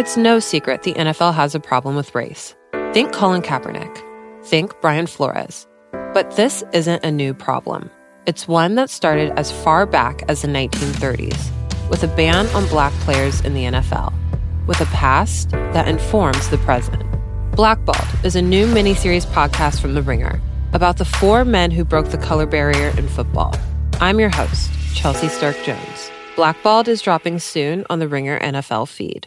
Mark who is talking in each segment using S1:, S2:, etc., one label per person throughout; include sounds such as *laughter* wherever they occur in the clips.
S1: It's no secret the NFL has a problem with race. Think Colin Kaepernick. Think Brian Flores. But this isn't a new problem. It's one that started as far back as the 1930s, with a ban on black players in the NFL, with a past that informs the present. Blackballed is a new miniseries podcast from The Ringer about the four men who broke the color barrier in football. I'm your host, Chelsea Stark Jones. Blackballed is dropping soon on the Ringer NFL feed.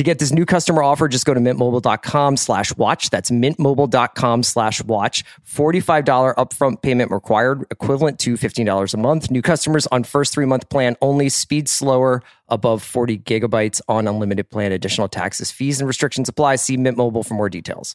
S2: To get this new customer offer, just go to mintmobile.com slash watch. That's mintmobile.com slash watch. $45 upfront payment required, equivalent to $15 a month. New customers on first three month plan only. Speed slower, above 40 gigabytes on unlimited plan. Additional taxes, fees, and restrictions apply. See Mint Mobile for more details.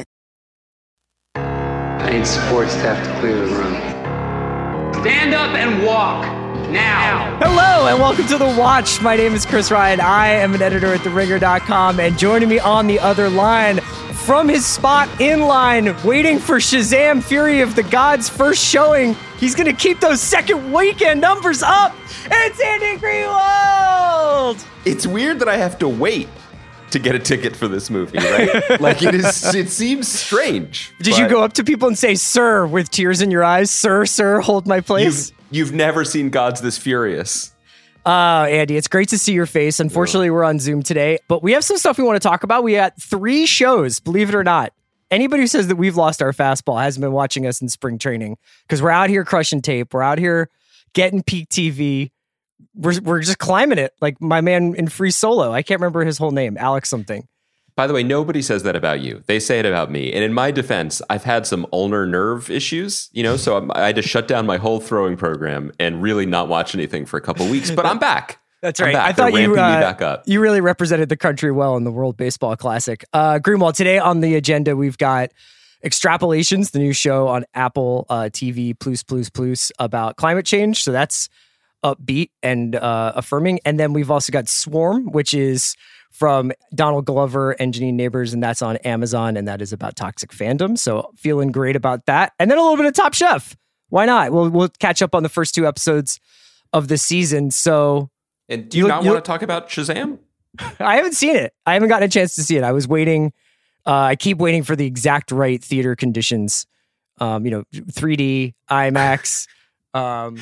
S3: I need support staff to clear the room. Stand up and walk now.
S2: Hello and welcome to The Watch. My name is Chris Ryan. I am an editor at TheRinger.com, and joining me on the other line from his spot in line, waiting for Shazam Fury of the Gods first showing, he's going to keep those second weekend numbers up. It's Andy Greenwald.
S4: It's weird that I have to wait to get a ticket for this movie, right? *laughs* like it is it seems strange.
S2: Did you go up to people and say, "Sir," with tears in your eyes, "Sir, sir, hold my place"?
S4: You've, you've never seen Gods this furious.
S2: Uh, Andy, it's great to see your face. Unfortunately, we're on Zoom today, but we have some stuff we want to talk about. We had three shows, believe it or not. Anybody who says that we've lost our fastball hasn't been watching us in spring training because we're out here crushing tape. We're out here getting peak TV we're we're just climbing it. Like my man in Free Solo, I can't remember his whole name, Alex something.
S4: By the way, nobody says that about you. They say it about me. And in my defense, I've had some ulnar nerve issues, you know, so I had to shut down my whole throwing program and really not watch anything for a couple weeks. But I'm back. *laughs*
S2: That's right.
S4: I
S2: thought you uh,
S4: me back up.
S2: you really represented the country well in the World Baseball Classic. Uh, Greenwald, today on the agenda we've got Extrapolations, the new show on Apple uh, TV Plus Plus Plus about climate change. So that's upbeat and uh, affirming. And then we've also got Swarm, which is from Donald Glover and Janine Nabers, and that's on Amazon, and that is about toxic fandom. So feeling great about that. And then a little bit of Top Chef. Why not? We'll we'll catch up on the first two episodes of the season. So
S4: And do you,
S2: You-
S4: not want to talk about Shazam? *laughs*
S2: I haven't seen it. I haven't gotten a chance to see it. I was waiting. Uh, I keep waiting for the exact right theater conditions. Um, you know, 3D, IMAX. *laughs* Um,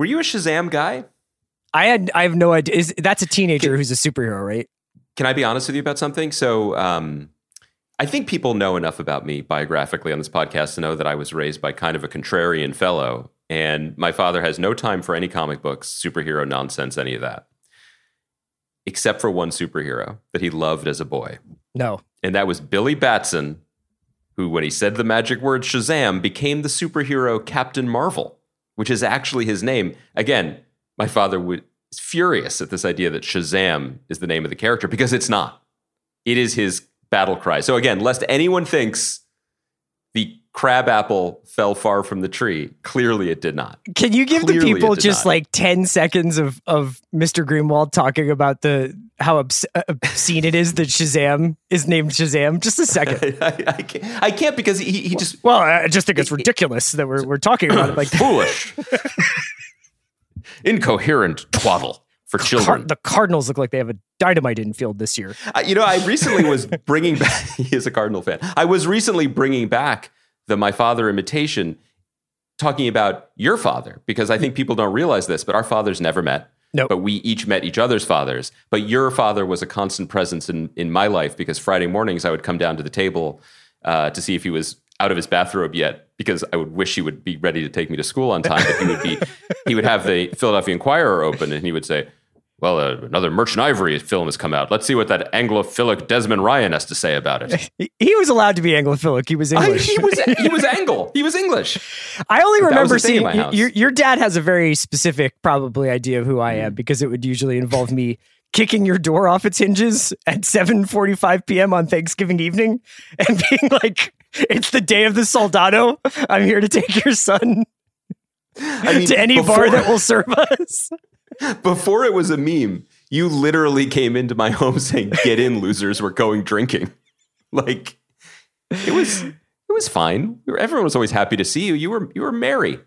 S4: Were you a Shazam guy?
S2: I had I have no idea. Is that's a teenager who's a superhero, right?
S4: Can I be honest with you about something? So, um, I think people know enough about me biographically on this podcast to know that I was raised by kind of a contrarian fellow, and my father has no time for any comic books, superhero nonsense, any of that, except for one superhero that he loved as a boy,
S2: No.
S4: and that was Billy Batson, who, when he said the magic word Shazam, became the superhero Captain Marvel, which is actually his name. Again, my father was furious at this idea that Shazam is the name of the character because it's not. It is his battle cry. So again, lest anyone thinks the crab apple fell far from the tree, clearly it did not.
S2: Can you give
S4: Clearly
S2: the people just
S4: not.
S2: like 10 seconds of of Mr. Greenwald talking about the how obs- uh, obscene it is that Shazam is named Shazam? Just a second. *laughs*
S4: I, I can't, I can't because he, he just
S2: Well, I just think it's ridiculous that we're we're talking about it like *coughs*
S4: foolish, incoherent twaddle for
S2: Car-
S4: children.
S2: the Cardinals look like they have a dynamite infield this year.
S4: I- you know, I recently was bringing back. *laughs* He is a Cardinal fan. I was recently bringing back the my father imitation, talking about your father because I think people don't realize this, but our fathers never met.
S2: Nope.
S4: But we each met each other's fathers. But your father was a constant presence in in my life because Friday mornings I would come down to the table uh, to see if he was out of his bathrobe yet because I would wish he would be ready to take me to school on time. But he would be he would have the Philadelphia Inquirer open and he would say, "Well, uh, another Merchant Ivory film has come out. Let's see what that Anglophilic Desmond Ryan has to say about it." *laughs*
S2: He, he was allowed to be Anglophilic. He was
S4: I-
S2: English.
S4: he was he was *laughs* Angle. He was English.
S2: I only remember
S4: a thing in
S2: seeing your your dad has a very specific probably idea of who I am because it would usually involve me kicking your door off its hinges at 7:45 p.m. on Thanksgiving evening *laughs* and being like it's the day of the soldado. I'm here to take your son
S4: I mean,
S2: to any bar that will serve us. *laughs*
S4: Before it was a meme, you literally came into my *laughs* home saying, "Get in, losers. We're going drinking." *laughs* Like it was it was fine. Everyone was always happy to see you. You were you were merry.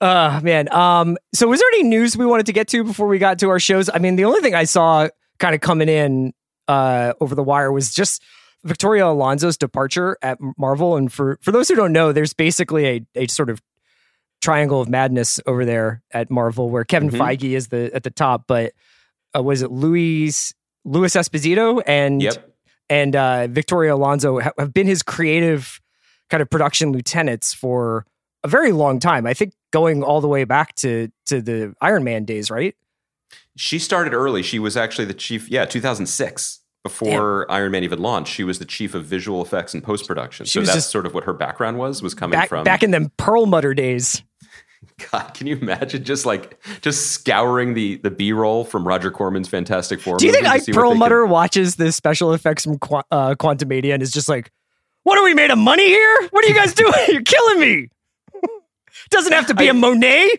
S2: Uh man. Um so was there any news we wanted to get to before we got to our shows? I mean, the only thing I saw kind of coming in uh over the wire was just Victoria Alonso's departure at Marvel and for for those who don't know, there's basically a a sort of triangle of madness over there at Marvel where Kevin
S4: Mhm.
S2: Feige is the at the top, but uh, was it Luis Luis Esposito and
S4: Yep.
S2: and uh, Victoria Alonso ha- have been his creative kind of production lieutenants for a very long time. I think going all the way back to to the Iron Man days, right?
S4: She started early. She was actually the chief. Yeah, 2006. Before Iron Man even launched, she was the chief of visual effects and post production. So that's sort of what her background was. Was coming
S2: Back
S4: from
S2: back in them Perlmutter days.
S4: God, can you imagine just like just scouring the the B roll from Roger Corman's Fantastic Four?
S2: Do you think Ike
S4: see what they could-
S2: Perlmutter watches the special effects from Qu- uh, Quantumania and is just like, "What are we made of money here? What are you guys *laughs* doing? You're killing me." *laughs* Doesn't have to be
S4: I-
S2: a Monet.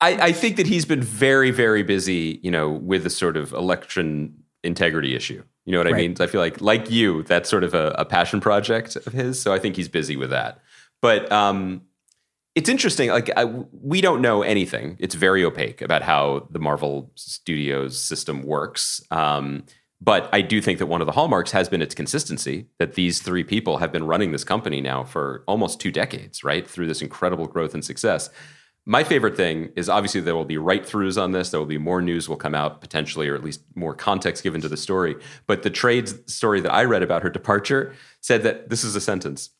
S4: I, I think that he's been very, very busy, you know, with the sort of election integrity issue. You know what I
S2: Right.
S4: mean? I feel like, like you, that's sort of a, a passion project of his. So I think he's busy with that. But um, it's interesting. Like I, we don't know anything. It's very opaque about how the Marvel Studios system works. Um, but I do think that one of the hallmarks has been its consistency. That these three people have been running this company now for almost two decades, right? Through this incredible growth and success. My favorite thing is obviously there will be right throughs on this. There will be more news will come out potentially, or at least more context given to the story. But the trade story that I read about her departure said that this is a sentence.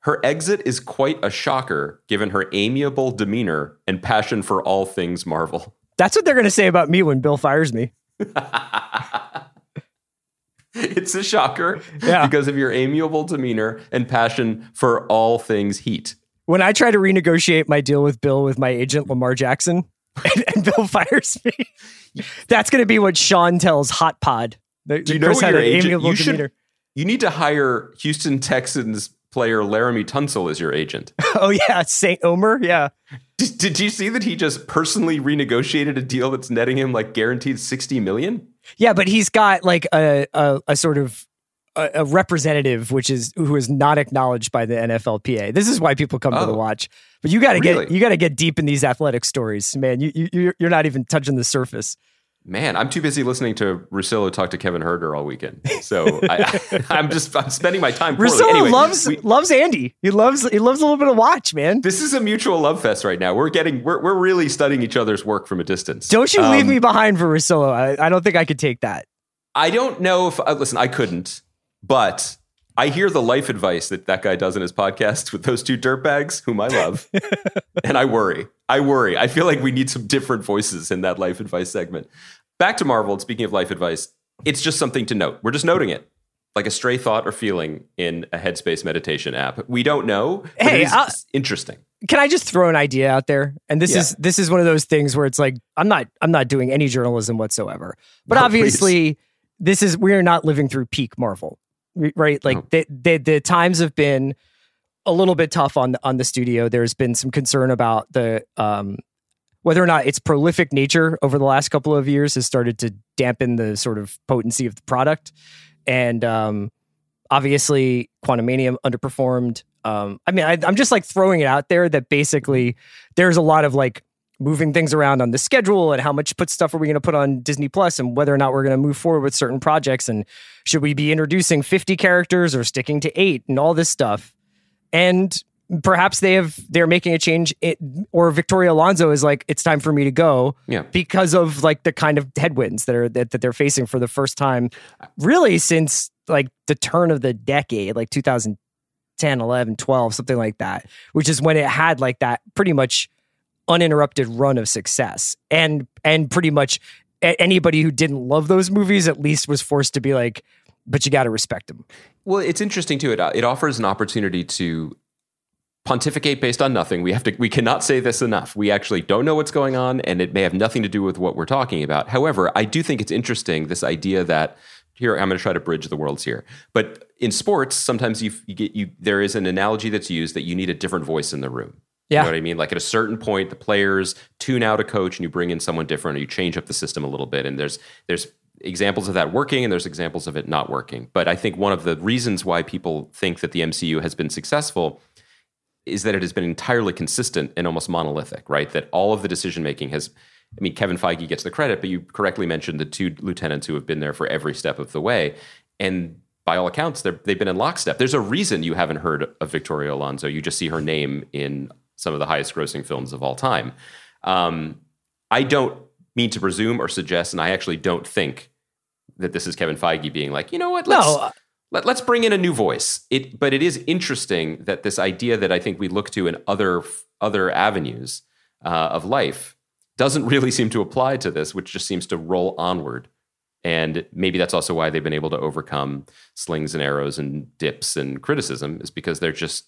S4: Her exit is quite a shocker given her amiable demeanor and passion for all things Marvel. *laughs*
S2: That's what they're going to say about me when Bill fires me.
S4: It's a shocker
S2: Yeah.
S4: because of your amiable demeanor and passion for all things heat.
S2: when I try to renegotiate my deal with Bill with my agent Lamar Jackson, *laughs* and, and Bill fires me, that's going to be what Sean tells Hot Pod. The,
S4: Do you know your agent?
S2: amiable
S4: You should. You need to hire Houston Texans player Laremy Tunsil is your agent. *laughs*
S2: Oh yeah, Saint Omer. Yeah,
S4: Did, did you see that he just personally renegotiated a deal that's netting him like guaranteed sixty million?
S2: yeah, but he's got like a a, a sort of a, a representative, which is who is not acknowledged by the NFLPA. This is why people come to the
S4: Oh.
S2: watch. But you got to
S4: Really?
S2: get you got to get deep in these athletic stories, man. You you you're not even touching the surface.
S4: Man, I'm too busy listening to Russillo talk to Kevin Herder all weekend. So I, *laughs* *laughs* am just I'm spending my time. Poorly.
S2: Russillo
S4: Anyway,
S2: loves
S4: we-
S2: loves Andy. He loves he loves a little bit of watch, man.
S4: this is a mutual love fest right now. We're getting we're we're really studying each other's work from a distance.
S2: Don't you leave
S4: Um,
S2: me behind for Russillo. I, I don't think I could take that.
S4: I don't know if uh, listen. I couldn't, but I hear the life advice that that guy does in his podcast with those two dirtbags, whom I love, *laughs* and I worry. I worry. I feel like we need some different voices in that life advice segment. Back to Marvel. And speaking of life advice, it's just something to note. We're just noting it. Like a stray thought or feeling in a Headspace meditation app. We don't know. But
S2: Hey,
S4: it is interesting.
S2: Can I just throw an idea out there? And this
S4: Yeah.
S2: is this is one of those things where it's like I'm not I'm not doing any journalism whatsoever. But
S4: No,
S2: obviously, this is we are not living through peak Marvel, right? Like
S4: No.
S2: the, the the times have been a little bit tough on on the studio. There's been some concern about the um, whether or not its prolific nature over the last couple of years has started to dampen the sort of potency of the product, and um, obviously Quantumania underperformed. Um, I mean, I, I'm just like throwing it out there that basically there's a lot of like moving things around on the schedule and how much put stuff are we going to put on Disney Plus and whether or not we're going to move forward with certain projects and should we be introducing 50 characters or sticking to eight and all this stuff. And perhaps they have they're making a change it, or Victoria Alonso is like it's time for me to go
S4: Yeah.
S2: because of like the kind of headwinds that are that, that they're facing for the first time really since like the turn of the decade like 2010 11, 12, something like that, which is when it had like that pretty much uninterrupted run of success. And and pretty much anybody who didn't love those movies at least was forced to be like, but you got to respect them.
S4: Well, it's interesting too. It uh, it offers an opportunity to pontificate based on nothing. We have to we cannot say this enough. We actually don't know what's going on and it may have nothing to do with what we're talking about. However, I do think it's interesting this idea that here I'm going to try to bridge the worlds here. But in sports, sometimes you, you get you there is an analogy that's used that you need a different voice in the room.
S2: Yeah.
S4: You know what I mean? Like at a certain point, the players tune out a coach and you bring in someone different or you change up the system a little bit. And there's there's examples of that working and there's examples of it not working. But I think one of the reasons why people think that the MCU has been successful is that it has been entirely consistent and almost monolithic, right? That all of the decision making has I mean, Kevin Feige gets the credit, but you correctly mentioned the two lieutenants who have been there for every step of the way. And by all accounts, they've been in lockstep. There's a reason you haven't heard of Victoria Alonso. You just see her name in some of the highest grossing films of all time. Um, I don't mean to presume or suggest, and I actually don't think that this is Kevin Feige being like, you know what, let's,
S2: no.
S4: let, us bring in a new voice. It, but it is interesting that this idea that I think we look to in other other avenues uh, of life doesn't really *laughs* seem to apply to this, which just seems to roll onward. And maybe that's also why they've been able to overcome slings and arrows and dips and criticism, is because they're just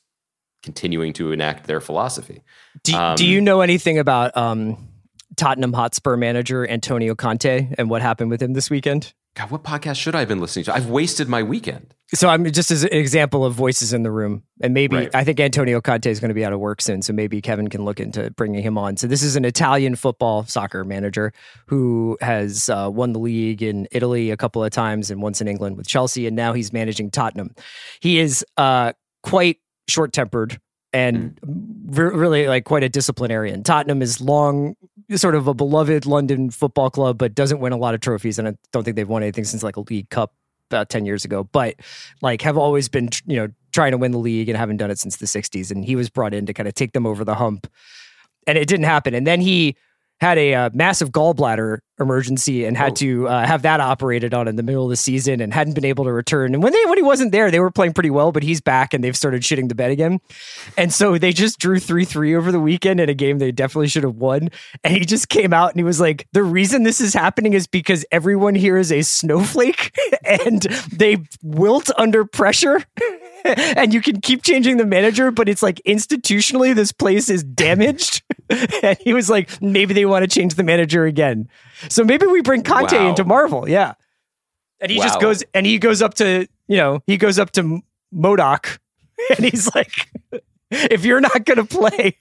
S4: continuing to enact their philosophy.
S2: Do, um, do you know anything about um, Tottenham Hotspur manager Antonio Conte and what happened with him this weekend?
S4: God, what podcast should I have been listening to? I've wasted my weekend.
S2: So I'm just as an example of voices in the room, and maybe right. I think Antonio Conte is going to be out of work soon, so maybe Kevin can look into bringing him on. So this is an Italian football soccer manager who has uh, won the league in Italy a couple of times and once in England with Chelsea, and now he's managing Tottenham. He is uh, quite short tempered and mm. really like quite a disciplinarian. Tottenham is long, sort of a beloved London football club, but doesn't win a lot of trophies. And I don't think they've won anything since like a League Cup about 10 years ago, but like have always been, you know, trying to win the league and haven't done it since the 60s. And he was brought in to kind of take them over the hump. And it didn't happen. And then he had a uh, massive gallbladder emergency and had oh. to uh, have that operated on in the middle of the season and hadn't been able to return. And when they when he wasn't there, they were playing pretty well, but he's back and they've started shitting the bed again. And so they just drew 3-3 over the weekend in a game they definitely should have won. And he just came out and he was like, "The reason this is happening is because everyone here is a snowflake *laughs* and they wilt under pressure." *laughs* and you can keep changing the manager, but it's like institutionally, this place is damaged. *laughs* and he was like, maybe they want to change the manager again. So maybe we bring Conte wow. into Marvel. Yeah. And he wow. just goes and he goes up to, you know, he goes up to MODOK *laughs* and he's like, *laughs* if you're not going to play.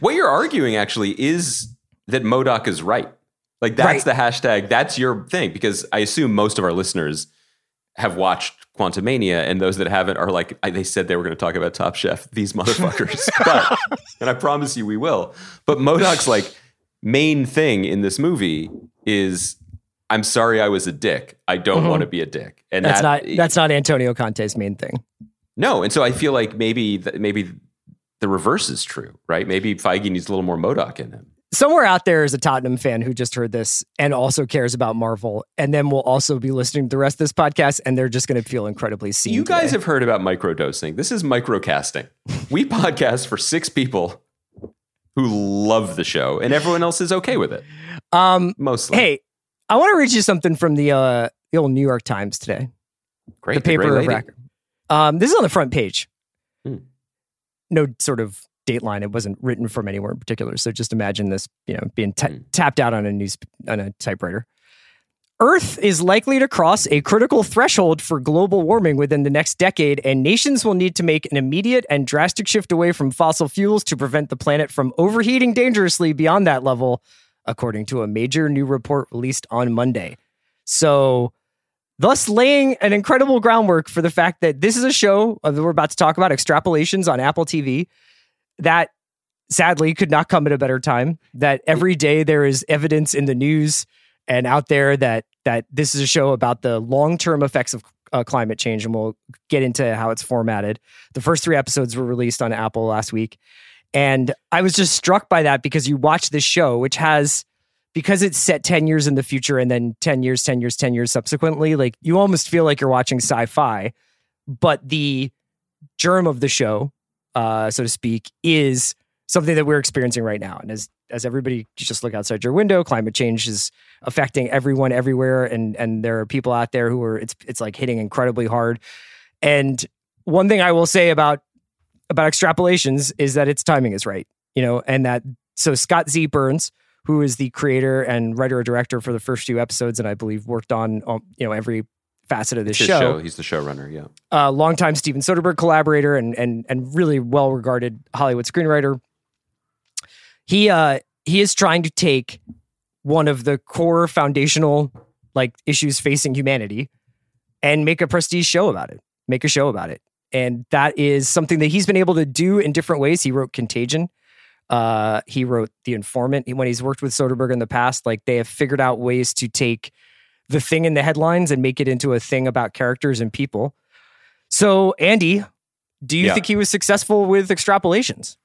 S4: What you're arguing actually is that MODOK is right. Like that's right. the hashtag. That's your thing because I assume most of our listeners have watched Quantumania, and those that haven't are like they said they were going to talk about Top Chef. These motherfuckers, *laughs* but and I promise you we will. But MODOK's like main thing in this movie is I'm sorry I was a dick. I don't mm-hmm. want to be a dick.
S2: And that's that, not that's not Antonio Conte's main thing.
S4: No, and so I feel like maybe maybe the reverse is true, right? Maybe Feige needs a little more MODOK in him
S2: somewhere out there is a Tottenham fan who just heard this and also cares about Marvel, and then will also be listening to the rest of this podcast, and they're just going to feel incredibly seen.
S4: You guys
S2: today.
S4: have heard about microdosing. This is microcasting. we *laughs* podcast for six people who love the show, and everyone else is okay with it. Um, Mostly.
S2: Hey, I want to read you something from the uh, the old New York Times today.
S4: Great,
S2: the paper of record. Um, this is on the front page. Hmm. No sort of dateline. It wasn't written from anywhere in particular. So just imagine this, you know, being t- mm. tapped out on a news on a typewriter. Earth is likely to cross a critical threshold for global warming within the next decade, and nations will need to make an immediate and drastic shift away from fossil fuels to prevent the planet from overheating dangerously beyond that level, according to a major new report released on Monday. So, thus laying an incredible groundwork for the fact that this is a show that we're about to talk about extrapolations on Apple TV that sadly could not come at a better time. That every day there is evidence in the news and out there that that this is a show about the long term effects of uh, climate change, and we'll get into how it's formatted. The first three episodes were released on Apple last week, and I was just struck by that because you watch this show, which has because it's set 10 years in the future and then 10 years 10 years 10 years subsequently like you almost feel like you're watching sci-fi but the germ of the show, uh, so to speak, is something that we're experiencing right now. And as as everybody just look outside your window, climate change is affecting everyone everywhere, and and there are people out there who are it's it's like hitting incredibly hard. And one thing I will say about about extrapolations is that its timing is right, you know, and that so Scott Z Burns, who is the creator and writer or director for the first few episodes, and I believe worked on um, you know every facet of this show.
S4: show. He's the showrunner. Yeah.
S2: Uh, longtime Steven Soderbergh collaborator and and and really well regarded Hollywood screenwriter. He uh he is trying to take one of the core foundational like issues facing humanity and make a prestige show about it. Make a show about it. And that is something that he's been able to do in different ways. He wrote Contagion. Uh, he wrote The Informant. When he's worked with Soderbergh in the past, like they have figured out ways to take the thing in the headlines and make it into a thing about characters and people. So, Andy, do you
S4: Yeah.
S2: think he was successful with extrapolations?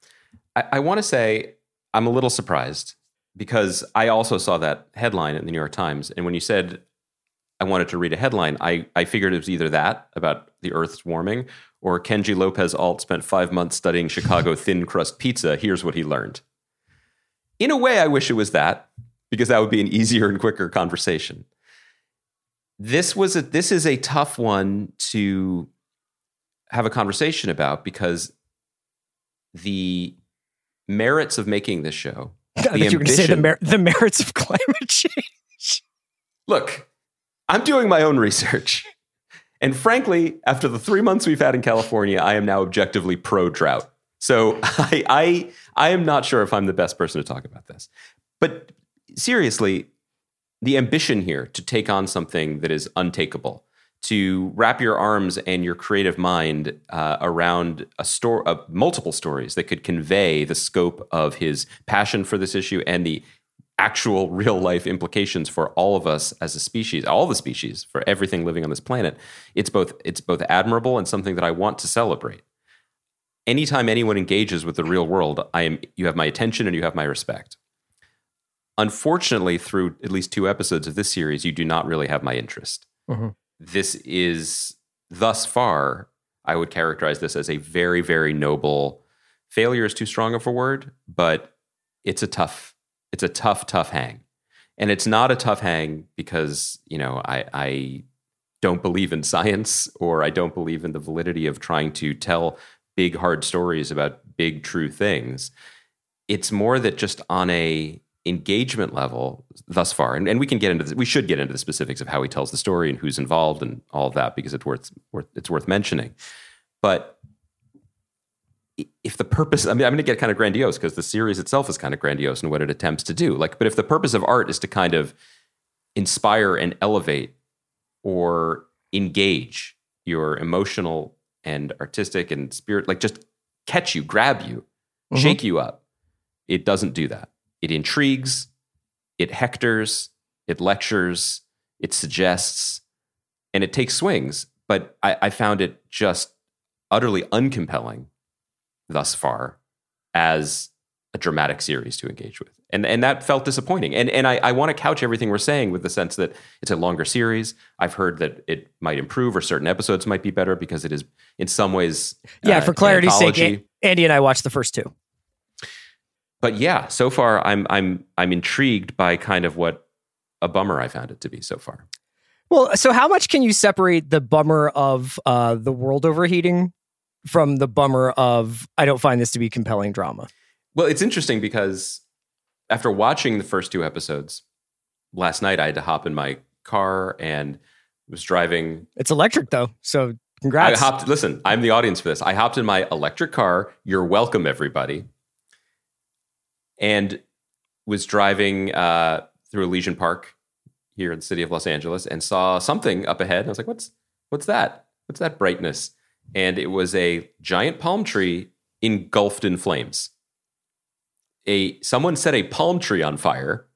S4: I, I want to say I'm a little surprised because I also saw that headline in the New York Times. And when you said I wanted to read a headline, I, I figured it was either that about the Earth's warming or Kenji Lopez Alt spent five months studying Chicago *laughs* thin crust pizza. Here's what he learned. In a way, I wish it was that because that would be an easier and quicker conversation. This was a this is a tough one to have a conversation about because the merits of making this show. *laughs*
S2: I you were going to say the,
S4: ambition-
S2: mer- the merits of climate change. *laughs*
S4: Look, I'm doing my own research. And frankly, after the three months we've had in California, I am now objectively pro drought. So *laughs* I, I, I am not sure if I'm the best person to talk about this. But seriously, the ambition here to take on something that is untakeable, to wrap your arms and your creative mind uh, around a store, uh, multiple stories that could convey the scope of his passion for this issue and the actual *laughs* real life implications for all of us as a species, all the species, for everything living on this planet. It's both it's both admirable and something that I want to celebrate. Anytime anyone engages with the real world, I am you have my attention and you have my respect. Unfortunately, through at least two episodes of this series, you do not really have my interest.
S2: Mhm.
S4: This is thus far, I would characterize this as a very, very noble failure is too strong of a word, but it's a tough, it's a tough, tough hang. And it's not a tough hang because, you know, I, I don't believe in science or I don't believe in the validity of trying to tell big, hard stories about big, true things. It's more that just on a engagement level thus far, and, and we can get into this, we should get into the specifics of how he tells the story and who's involved and all of that because it's worth, worth it's worth mentioning. But if the purpose, I mean, I'm going to get kind of grandiose because the series itself is kind of grandiose in what it attempts to do. Like, but if the purpose of art is to kind of inspire and elevate or engage your emotional and artistic and spirit, like just catch you, grab you,
S2: Mhm.
S4: shake you up, it doesn't do that. It intrigues, it hectors, it lectures, it suggests, and it takes swings. But I, I found it just utterly uncompelling thus far as a dramatic series to engage with. And, and that felt disappointing. And, and I, I want to couch everything we're saying with the sense that it's a longer series. I've heard that it might improve or certain episodes might be better because it is, in some ways,
S2: Yeah,
S4: uh,
S2: for clarity's sake, Andy and I watched the first two.
S4: But yeah, so far I'm I'm I'm intrigued by kind of what a bummer I found it to be so far.
S2: Well, so how much can you separate the bummer of uh, the world overheating from the bummer of I don't find this to be compelling drama?
S4: Well, it's interesting because after watching the first two episodes last night, I had to hop in my car and was driving.
S2: It's electric though, so congrats.
S4: I hopped. Listen, I'm the audience for this. I hopped in my electric car. You're welcome, everybody. And was driving uh, through Elysian Park here in the city of Los Angeles and saw something up ahead. I was like, "What's what's that? What's that brightness?" And it was a giant palm tree engulfed in flames. A someone set a palm tree on fire,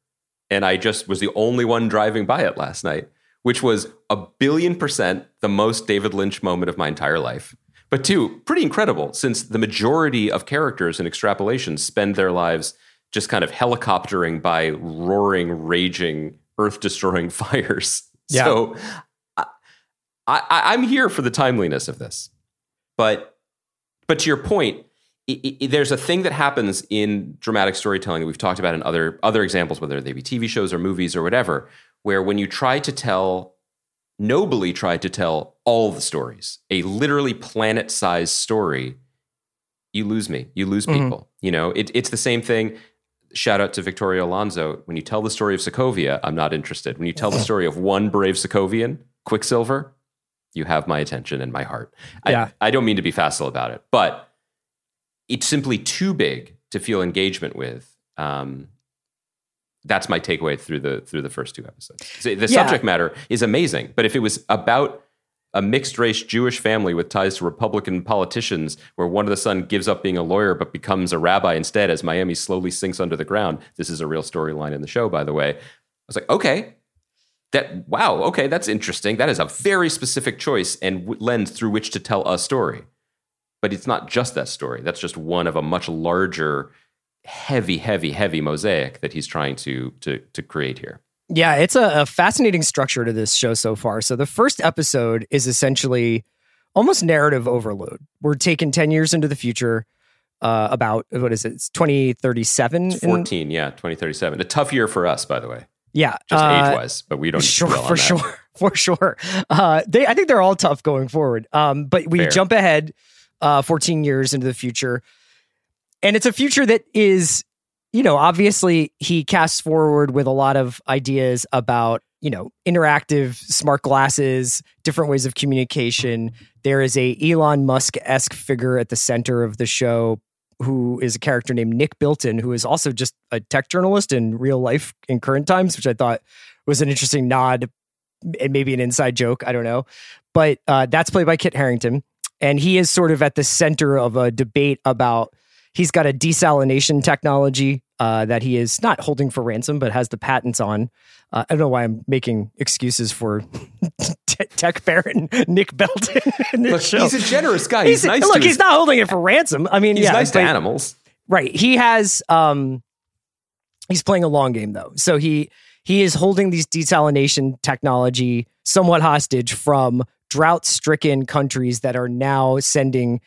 S4: and I just was the only one driving by it last night, which was a billion percent the most David Lynch moment of my entire life. But two, pretty incredible since the majority of characters in extrapolations spend their lives just kind of helicoptering by roaring, raging, earth destroying *laughs* fires.
S2: Yeah.
S4: So I, I, I'm here for the timeliness of this. But but to your point, it, it, there's a thing that happens in dramatic storytelling that we've talked about in other other examples, whether they be TV shows or movies or whatever, where when you try to tell nobly try to tell all the stories, a literally planet-sized story, you lose me. You lose
S2: Mhm.
S4: people. You know, it, it's the same thing. Shout out to Victoria Alonso. When you tell the story of Sokovia, I'm not interested. When you tell the story of one brave Sokovian, Quicksilver, you have my attention and my heart.
S2: Yeah.
S4: I, I don't mean to be facile about it, but it's simply too big to feel engagement with. Um, that's my takeaway through the through the first two episodes. So the
S2: Yeah.
S4: subject matter is amazing, but if it was about a mixed race Jewish family with ties to Republican politicians, where one of the son gives up being a lawyer but becomes a rabbi instead, as Miami slowly sinks under the ground. This is a real storyline in the show, by the way. I was like, okay, that wow, okay, that's interesting. That is a very specific choice and w- lens through which to tell a story. But it's not just that story. That's just one of a much larger, heavy, heavy, heavy mosaic that he's trying to to to create here.
S2: Yeah, it's a, a fascinating structure to this show so far. So the first episode is essentially almost narrative overload. We're taking 10 years into the future, uh, about what is it? It's 2037.
S4: It's
S2: in-
S4: 14, yeah, 2037. A tough year for us, by the way,
S2: yeah.
S4: just
S2: uh,
S4: age wise, but we don't
S2: sure, for sure, *laughs* for sure. Uh, they, I think they're all tough going forward. Um, but we
S4: Fair.
S2: jump ahead, uh, 14 years into the future, and it's a future that is, you know, obviously he casts forward with a lot of ideas about, you know, interactive smart glasses, different ways of communication. There is a Elon Musk esque figure at the center of the show. Who is a character named Nick Bilton, who is also just a tech journalist in real life in current times, which I thought was an interesting nod and maybe an inside joke. I don't know. But uh, that's played by Kit Harington. And he is sort of at the center of a debate about he's got a desalination technology uh, that he is not holding for ransom, but has the patents on. Uh, I don't know why I'm making excuses for *laughs* te- tech baron Nick Bilton *laughs* in this
S4: Look,
S2: show.
S4: he's a generous guy. He's, nice.
S2: look, he's
S4: his,
S2: not holding it for ransom. I mean,
S4: He's
S2: yeah,
S4: nice to animals.
S2: Right. He has um he's playing a long game though. So he he is holding these desalination technology somewhat hostage from drought-stricken countries that are now sending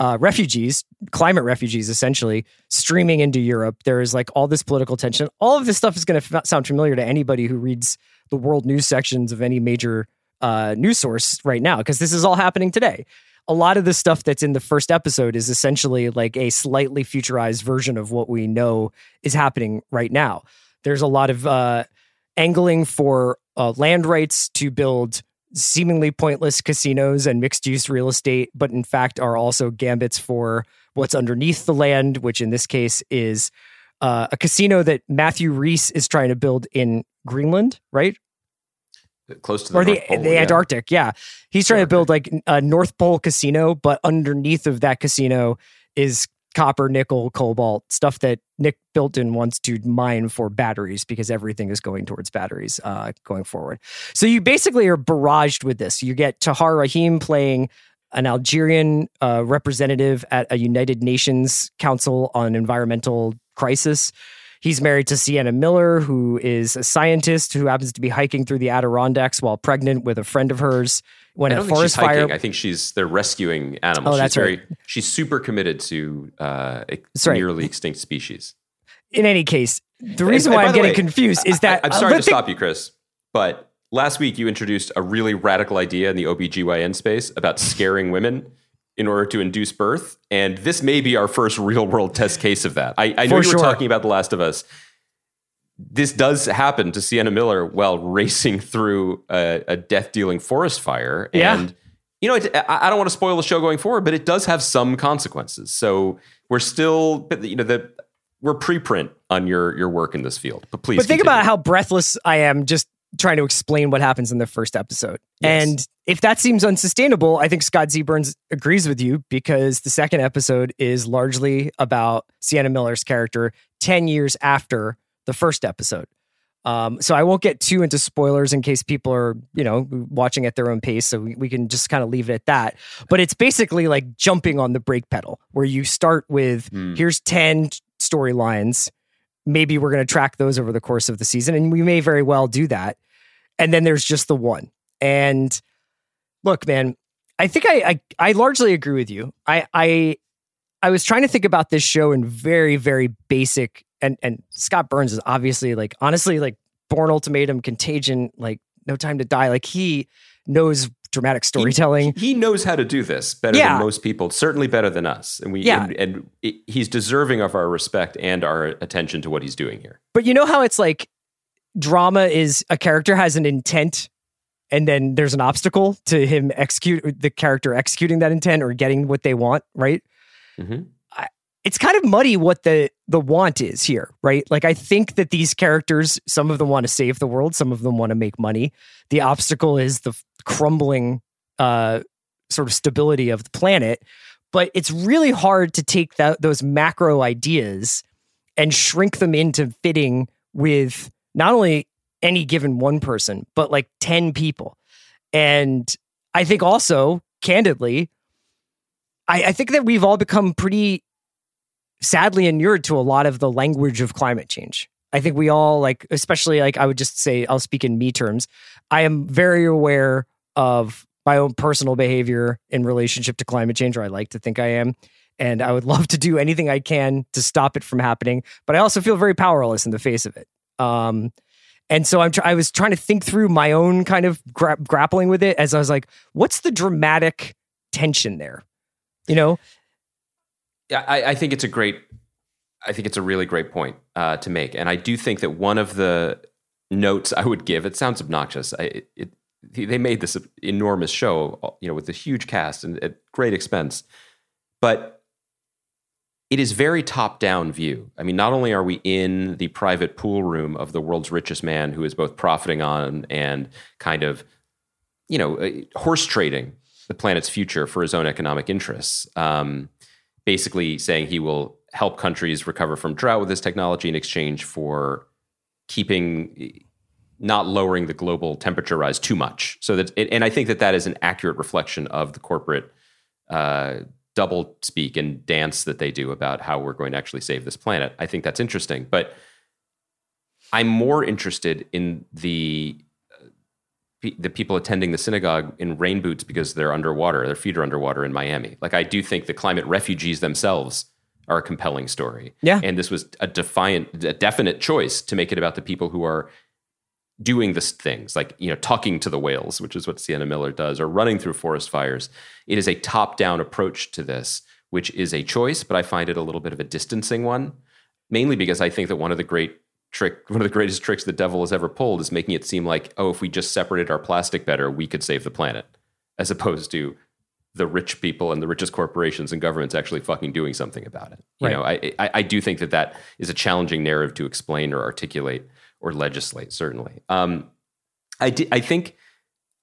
S2: uh, refugees, climate refugees, essentially streaming into Europe. There is like all this political tension. All of this stuff is going to f- sound familiar to anybody who reads the world news sections of any major uh, news source right now, because this is all happening today. A lot of the stuff that's in the first episode is essentially like a slightly futurized version of what we know is happening right now. There's a lot of uh, angling for uh, land rights to build seemingly pointless casinos and mixed use real estate, but in fact are also gambits for what's underneath the land, which in this case is uh, a casino that Matthew Rhys is trying to build in Greenland, right?
S4: Close to the
S2: or the
S4: Pole,
S2: the
S4: yeah.
S2: Antarctic. Yeah, he's trying to build like a North Pole casino, but underneath of that casino is copper, nickel, cobalt stuff that Nick Bilton wants to mine for batteries because everything is going towards batteries uh, going forward. So you basically are barraged with this. You get Tahar Rahim playing an Algerian uh, representative at a United Nations Council on Environmental Crisis. He's married to Sienna Miller, who is a scientist who happens to be hiking through the Adirondacks while pregnant with a friend of hers. When
S4: I
S2: a
S4: don't think she's
S2: forest fire.
S4: I think she's they're rescuing animals.
S2: Oh, that's
S4: she's very,
S2: right.
S4: She's super committed to uh, ex-
S2: right.
S4: nearly extinct species.
S2: in any case, the reason
S4: and
S2: why
S4: by
S2: I'm getting
S4: way,
S2: confused is that
S4: I, am sorry to stop you, Chris, but last week you introduced a really radical idea in the OBGYN space about scaring women in order to induce birth. And this may be our first real world test case of that. I, I know
S2: For
S4: you were
S2: sure.
S4: talking about The Last of Us. This does happen to Sienna Miller while racing through a, a death dealing forest fire.
S2: Yeah.
S4: And, you know, it, I, don't want to spoil the show going forward, but it does have some consequences. So we're still, you know, the, we're preprint on your your work in this field. But please,
S2: But think
S4: continue.
S2: about how breathless I am just trying to explain what happens in the first episode.
S4: Yes.
S2: And if that seems unsustainable, I think Scott Z. Burns agrees with you because the second episode is largely about Sienna Miller's character 10 years after the first episode. Um, so I won't get too into spoilers in case people are, you know, watching at their own pace. So we, we can just kind of leave it at that. But it's basically like jumping on the brake pedal, where you start with
S4: Hmm.
S2: here's 10 storylines. Maybe we're going to track those over the course of the season, and we may very well do that. And then there's just the one. And look, man, I think I, I I largely agree with you. I I I was trying to think about this show in very very basic and and Scott Burns is obviously like honestly like Bourne Ultimatum, Contagion, like No Time to Die. Like he knows dramatic storytelling.
S4: He, he knows how to do this better
S2: Yeah.
S4: than most people, certainly better than us. And we
S2: Yeah.
S4: and, and he's deserving of our respect and our attention to what he's doing here.
S2: But you know how it's like drama is a character has an intent and then there's an obstacle to him execute the character executing that intent or getting what they want, right?
S4: Mhm.
S2: It's kind of muddy what the the want is here, right? Like I think that these characters, some of them want to save the world, some of them want to make money. The obstacle is the crumbling uh sort of stability of the planet, but it's really hard to take that those macro ideas and shrink them into fitting with not only any given one person, but like 10 people. And I think also, candidly, I, I think that we've all become pretty sadly inured to a lot of the language of climate change. I think we all like, especially like I would just say, I'll speak in me terms. I am very aware of my own personal behavior in relationship to climate change, or I like to think I am. And I would *laughs* love to do anything I can to stop it from happening. But I also feel very powerless in the face of it. Um, and so I'm tr- I was trying to think through my own kind of gra- grappling with it as I was like, what's the dramatic tension there? You know,
S4: I, I think it's a great. I think it's a really great point uh, to make, and I do think that one of the notes I would give. It sounds obnoxious. I, it, they made this enormous show, you know, with a huge cast and at great expense, but it is very top-down view. I mean, not only are we in the private pool room of the world's richest man, who is both profiting on and kind of, you know, uh, horse trading the planet's future for his own economic interests. Um, basically saying he will help countries recover from drought with this technology in exchange for keeping not lowering the global temperature rise too much. So that and i think that that is an accurate reflection of the corporate uh, double speak and dance that they do about how we're going to actually save this planet. I think that's interesting but i'm more interested in the the people attending the synagogue in rain boots because they're underwater, their feet are underwater in Miami. Like I do think the climate refugees themselves are a compelling story.
S2: Yeah.
S4: And this was a defiant, a definite choice to make it about the people who are doing this things like you know talking to the whales which is what sienna miller does or running through forest fires it is a top-down approach to this which is a choice but i find it a little bit of a distancing one mainly because i think that one of the great trick one of the greatest tricks the devil has ever pulled is making it seem like oh if we just separated our plastic better we could save the planet as opposed to the rich people and the richest corporations and governments actually fucking doing something about it you
S2: Right.
S4: know I, I i do think that that is a challenging narrative to explain or articulate or legislate certainly um i di- i think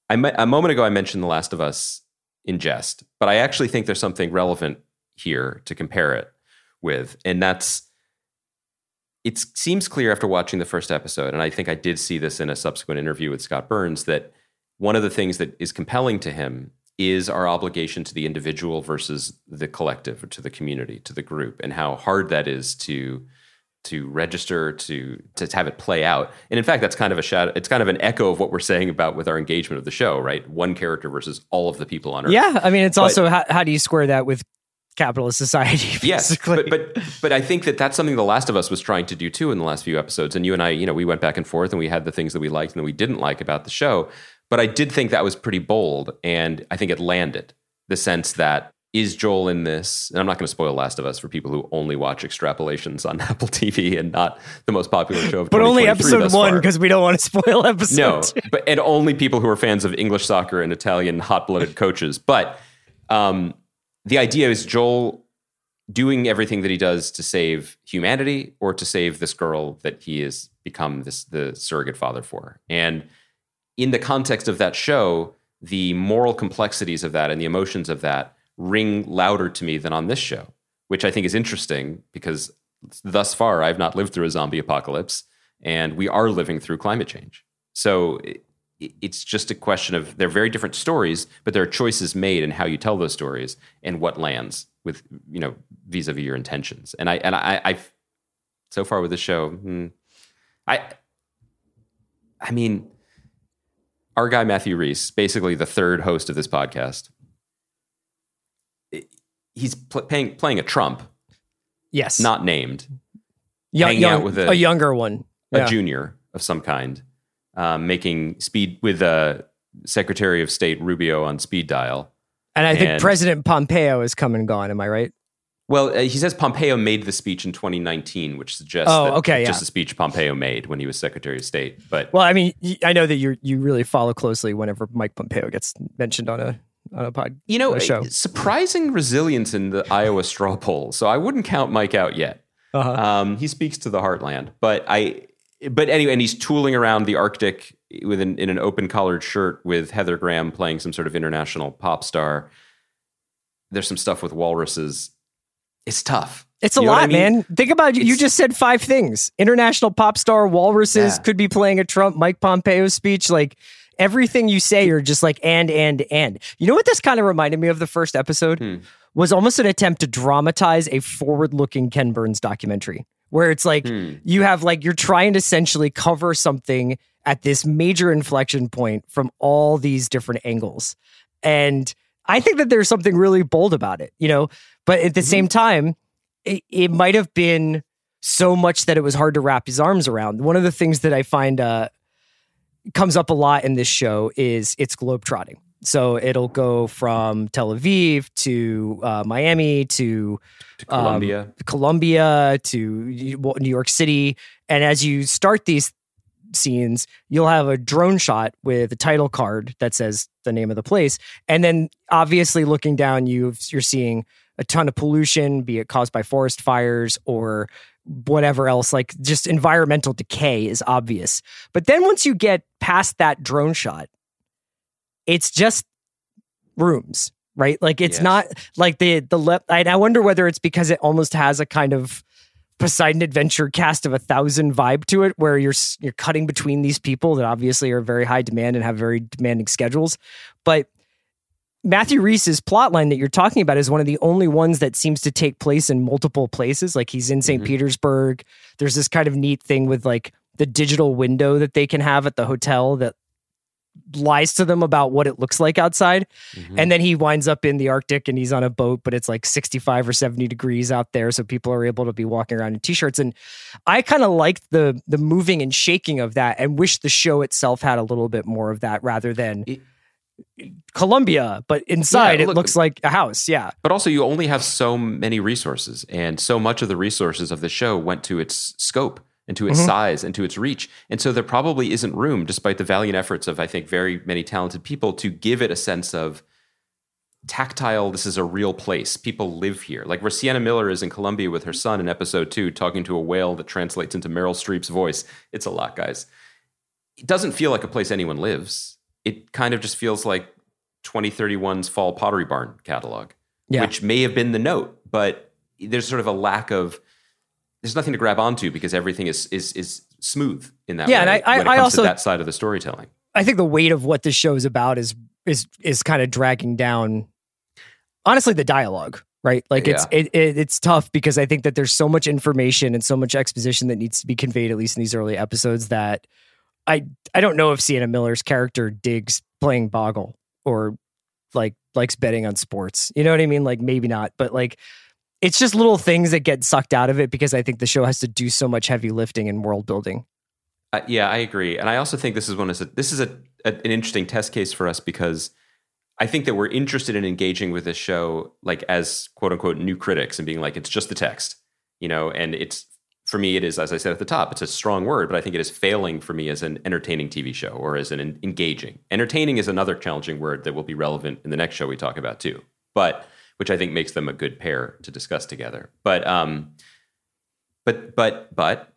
S4: I me- a moment ago I mentioned The Last of Us in jest, but I actually think there's something relevant here to compare it with, and that's it seems clear after watching the first episode, and I think I did see this in a subsequent interview with Scott Burns that one of the things that is compelling to him is our obligation to the individual versus the collective or to the community, to the group, and how hard that is to to register to to have it play out. And in fact, that's kind of a shadow. It's kind of an echo of what we're saying about with our engagement of the show, right? One character versus all of the people on Earth.
S2: yeah. I mean, it's
S4: But-
S2: also how, how do you square that with capitalist society? *laughs*
S4: Yes,
S2: basically?
S4: but but but I think that that's something The Last of Us was trying to do too in the last few episodes. And you and I, you know, we went back and forth, and we had the things that we liked and that we didn't like about the show. But I did think that was pretty bold, and I think it landed the sense that is Joel in this? And I'm not going to spoil Last of Us for people who only watch extrapolations on *laughs* Apple TV and not the most popular show of
S2: but only episode one because we don't want to spoil episode.
S4: No,
S2: two.
S4: but and only people who are fans of English soccer and Italian hot-blooded coaches. But um, the idea is Joel doing everything that he does to save humanity or to save this girl that he has become this the surrogate father for. And in the context of that show, the moral complexities of that and the emotions of that ring louder to me than on this show, which I think is interesting because thus far I've not lived through a zombie apocalypse and we are living through climate change. So it's just a question of they're very different stories, but there are choices made in how you tell those stories and what lands with you know vis-a-vis your intentions. And I and I I've so far with the show, hmm, I I mean our guy Matthew Rhys, basically the third host of this podcast, he's pl- playing playing a Trump,
S2: Yes.
S4: not named,
S2: Young-
S4: hanging
S2: young-
S4: out with a-
S2: a younger one.
S4: a
S2: Yeah.
S4: junior of some kind, um, making speed with uh, Secretary of State Rubio on speed dial.
S2: And I think
S4: and-
S2: President Pompeo is come and gone. Am I right?
S4: Well, uh, he says Pompeo made the speech in 2019, which suggests
S2: Oh,
S4: that
S2: okay,
S4: just
S2: yeah.
S4: a speech Pompeo made when he was Secretary of State. But
S2: Well, I mean, I know that you you really follow closely whenever Mike Pompeo gets mentioned on a on a pod.
S4: you know,
S2: a show.
S4: surprising resilience in the Iowa straw poll. So I wouldn't count Mike out yet.
S2: Uh-huh.
S4: Um, he speaks to the heartland, but I, but anyway, and he's tooling around the Arctic with an, in an open collared shirt with Heather Graham playing some sort of international pop star. There's some stuff with walruses. It's tough.
S2: It's a
S4: You know
S2: lot,
S4: I mean?
S2: man. Think about you. You just said five things. International pop star, walruses
S4: Yeah.
S2: could be playing a Trump, Mike Pompeo speech. Like everything you say, you're just like and and and. You know what this kind of reminded me of the first episode
S4: Hmm.
S2: was almost an attempt to dramatize a forward-looking Ken Burns documentary, where it's like
S4: Hmm.
S2: you have like you're trying to essentially cover something at this major inflection point from all these different angles, and I think that there's something really bold about it, you know. But at the
S4: Mm-hmm.
S2: same time, it, it might have been so much that it was hard to wrap his arms around. One of the things that I find uh, comes up a lot in this show is it's globetrotting. So it'll go from Tel Aviv to uh, Miami to
S4: To
S2: um,
S4: Colombia.
S2: Columbia to New York City. And as you start these scenes, you'll have a drone shot with a title card that says the name of the place. And then obviously looking down, you you're seeing a ton of pollution, be it caused by forest fires or whatever else, like just environmental decay is obvious. But then once you get past that drone shot, it's just rooms, right? Like it's
S4: Yes.
S2: not like the the left. I, I wonder whether it's because it almost has a kind of Poseidon Adventure cast of a thousand vibe to it, where you're you're cutting between these people that obviously are very high demand and have very demanding schedules, but. Matthew Rhys's plotline that you're talking about is one of the only ones that seems to take place in multiple places. Like he's in saint
S4: Mhm.
S2: Petersburg. There's this kind of neat thing with like the digital window that they can have at the hotel that lies to them about what it looks like outside.
S4: Mhm.
S2: And then he winds up in the Arctic and he's on a boat, but it's like 65 or 70 degrees out there. So people are able to be walking around in t-shirts. And I kind of liked the the moving and shaking of that and wish the show itself had a little bit more of that rather than
S4: It-
S2: Columbia, but inside
S4: Yeah,
S2: it looks like a house. Yeah.
S4: But also, you only have so many resources, and so much of the resources of the show went to its scope and to its
S2: Mhm.
S4: size and to its reach. And so there probably isn't room, despite the valiant efforts of, I think, very many talented people, to give it a sense of tactile, this is a real place. People live here. Like where Sienna Miller is in Colombia with her son in episode two, talking to a whale that translates into Meryl Streep's voice. It's a lot, guys. It doesn't feel like a place anyone lives. It kind of just feels like 2031's Fall Pottery Barn catalog
S2: Yeah.
S4: which may have been the note, but there's sort of a lack of there's nothing to grab onto because everything is is is smooth in that
S2: Yeah,
S4: way
S2: and I- I- I also-
S4: that side of the storytelling.
S2: I think the weight of what this show is about is is is kind of dragging down honestly the dialogue right? Like it's it, it it's tough because i think that there's so much information and so much exposition that needs to be conveyed at least in these early episodes that i i don't know if sienna miller's character digs playing boggle or like likes betting on sports. You know what i mean? Like maybe not but like it's just little things that get sucked out of it because i think the show has to do so much heavy lifting and world building.
S4: Uh, yeah, I agree, and I also think this is one is this is a, a an interesting test case for us because I think that we're interested in engaging with this show like as quote unquote new critics and being like it's just the text, you know, and it's for me it is as I said at the top, it's a strong word, but I think it is failing for me as an entertaining TV show or as an en- engaging. Entertaining is another challenging word that will be relevant in the next show we talk about too, but which I think makes them a good pair to discuss together. But um, but but but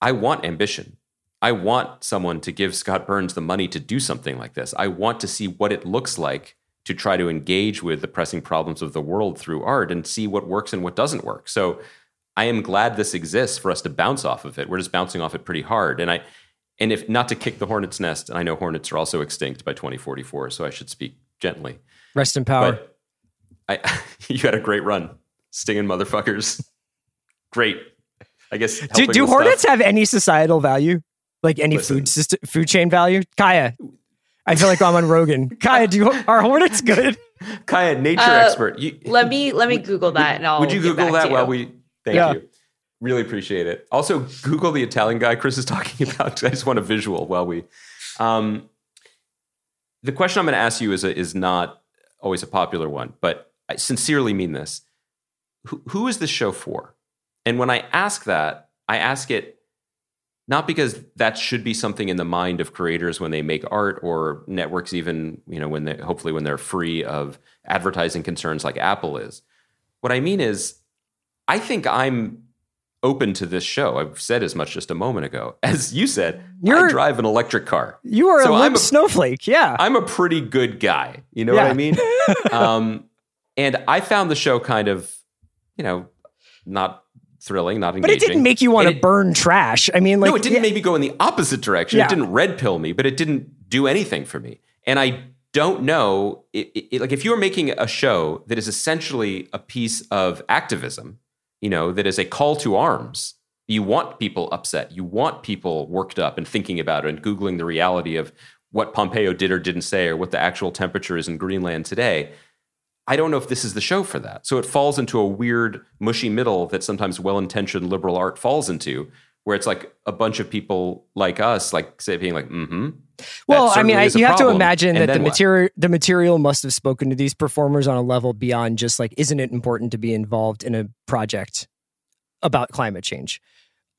S4: I want ambition. I want someone to give Scott Burns the money to do something like this. I want to see what it looks like to try to engage with the pressing problems of the world through art and see what works and what doesn't work. So I am glad this exists for us to bounce off of it. We're just bouncing off it pretty hard. And I and if not to kick the hornet's nest, and I know hornets are also extinct by 2044, so I should speak gently.
S2: rest in power
S4: But I *laughs* you had a great run. Stinging motherfuckers. Great. I guess
S2: do, do hornets
S4: stuff-
S2: have any societal value like any
S4: Listen.
S2: food system food chain value kaya I feel like I'm on Rogan. *laughs* Kaya, do you, are hornets good?
S4: Kaya, nature
S5: Uh,
S4: expert. You,
S5: Let me let me Google that and I'll.
S4: would you Google that
S5: to
S4: while we? Thank
S2: Yeah.
S4: you. Really appreciate it. Also, Google the Italian guy Chris is talking *laughs* about. I just want a visual while we. Um, the question I'm going to ask you is a, is not always a popular one, but I sincerely mean this. Who, who is this show for? And when I ask that, I ask it not because that should be something in the mind of creators when they make art or networks even you know when they hopefully when they're free of advertising concerns like apple is what i mean is i think i'm open to this show i've said as much just a moment ago *laughs* as you said
S2: You're-
S4: i drive an electric car
S2: You are
S4: So
S2: a
S4: I'm a-
S2: snowflake. Yeah.
S4: i'm a pretty good guy you know what i mean *laughs* um, and i found the show kind of you know not thrilling not engaging
S2: but it didn't make you want
S4: And
S2: to
S4: it-
S2: burn trash. I mean, like,
S4: no, it didn't
S2: yeah,
S4: make me go in the opposite direction.
S2: Yeah.
S4: It didn't red pill me, but it didn't do anything for me. And I don't know, it, it, like if you're making a show that is essentially a piece of activism, you know, that is a call to arms. You want people upset. You want people worked up and thinking about it and googling the reality of what Pompeo did or didn't say or what the actual temperature is in Greenland today. I don't know if this is the show for that. So it falls into a weird, mushy middle that sometimes well intentioned liberal art falls into, where it's like a bunch of people like us, like say, being like, mm hmm.
S2: Well, I mean, I, you have to imagine that the material the material must have spoken to these performers on a level beyond just like, isn't it important to be involved in a project about climate change?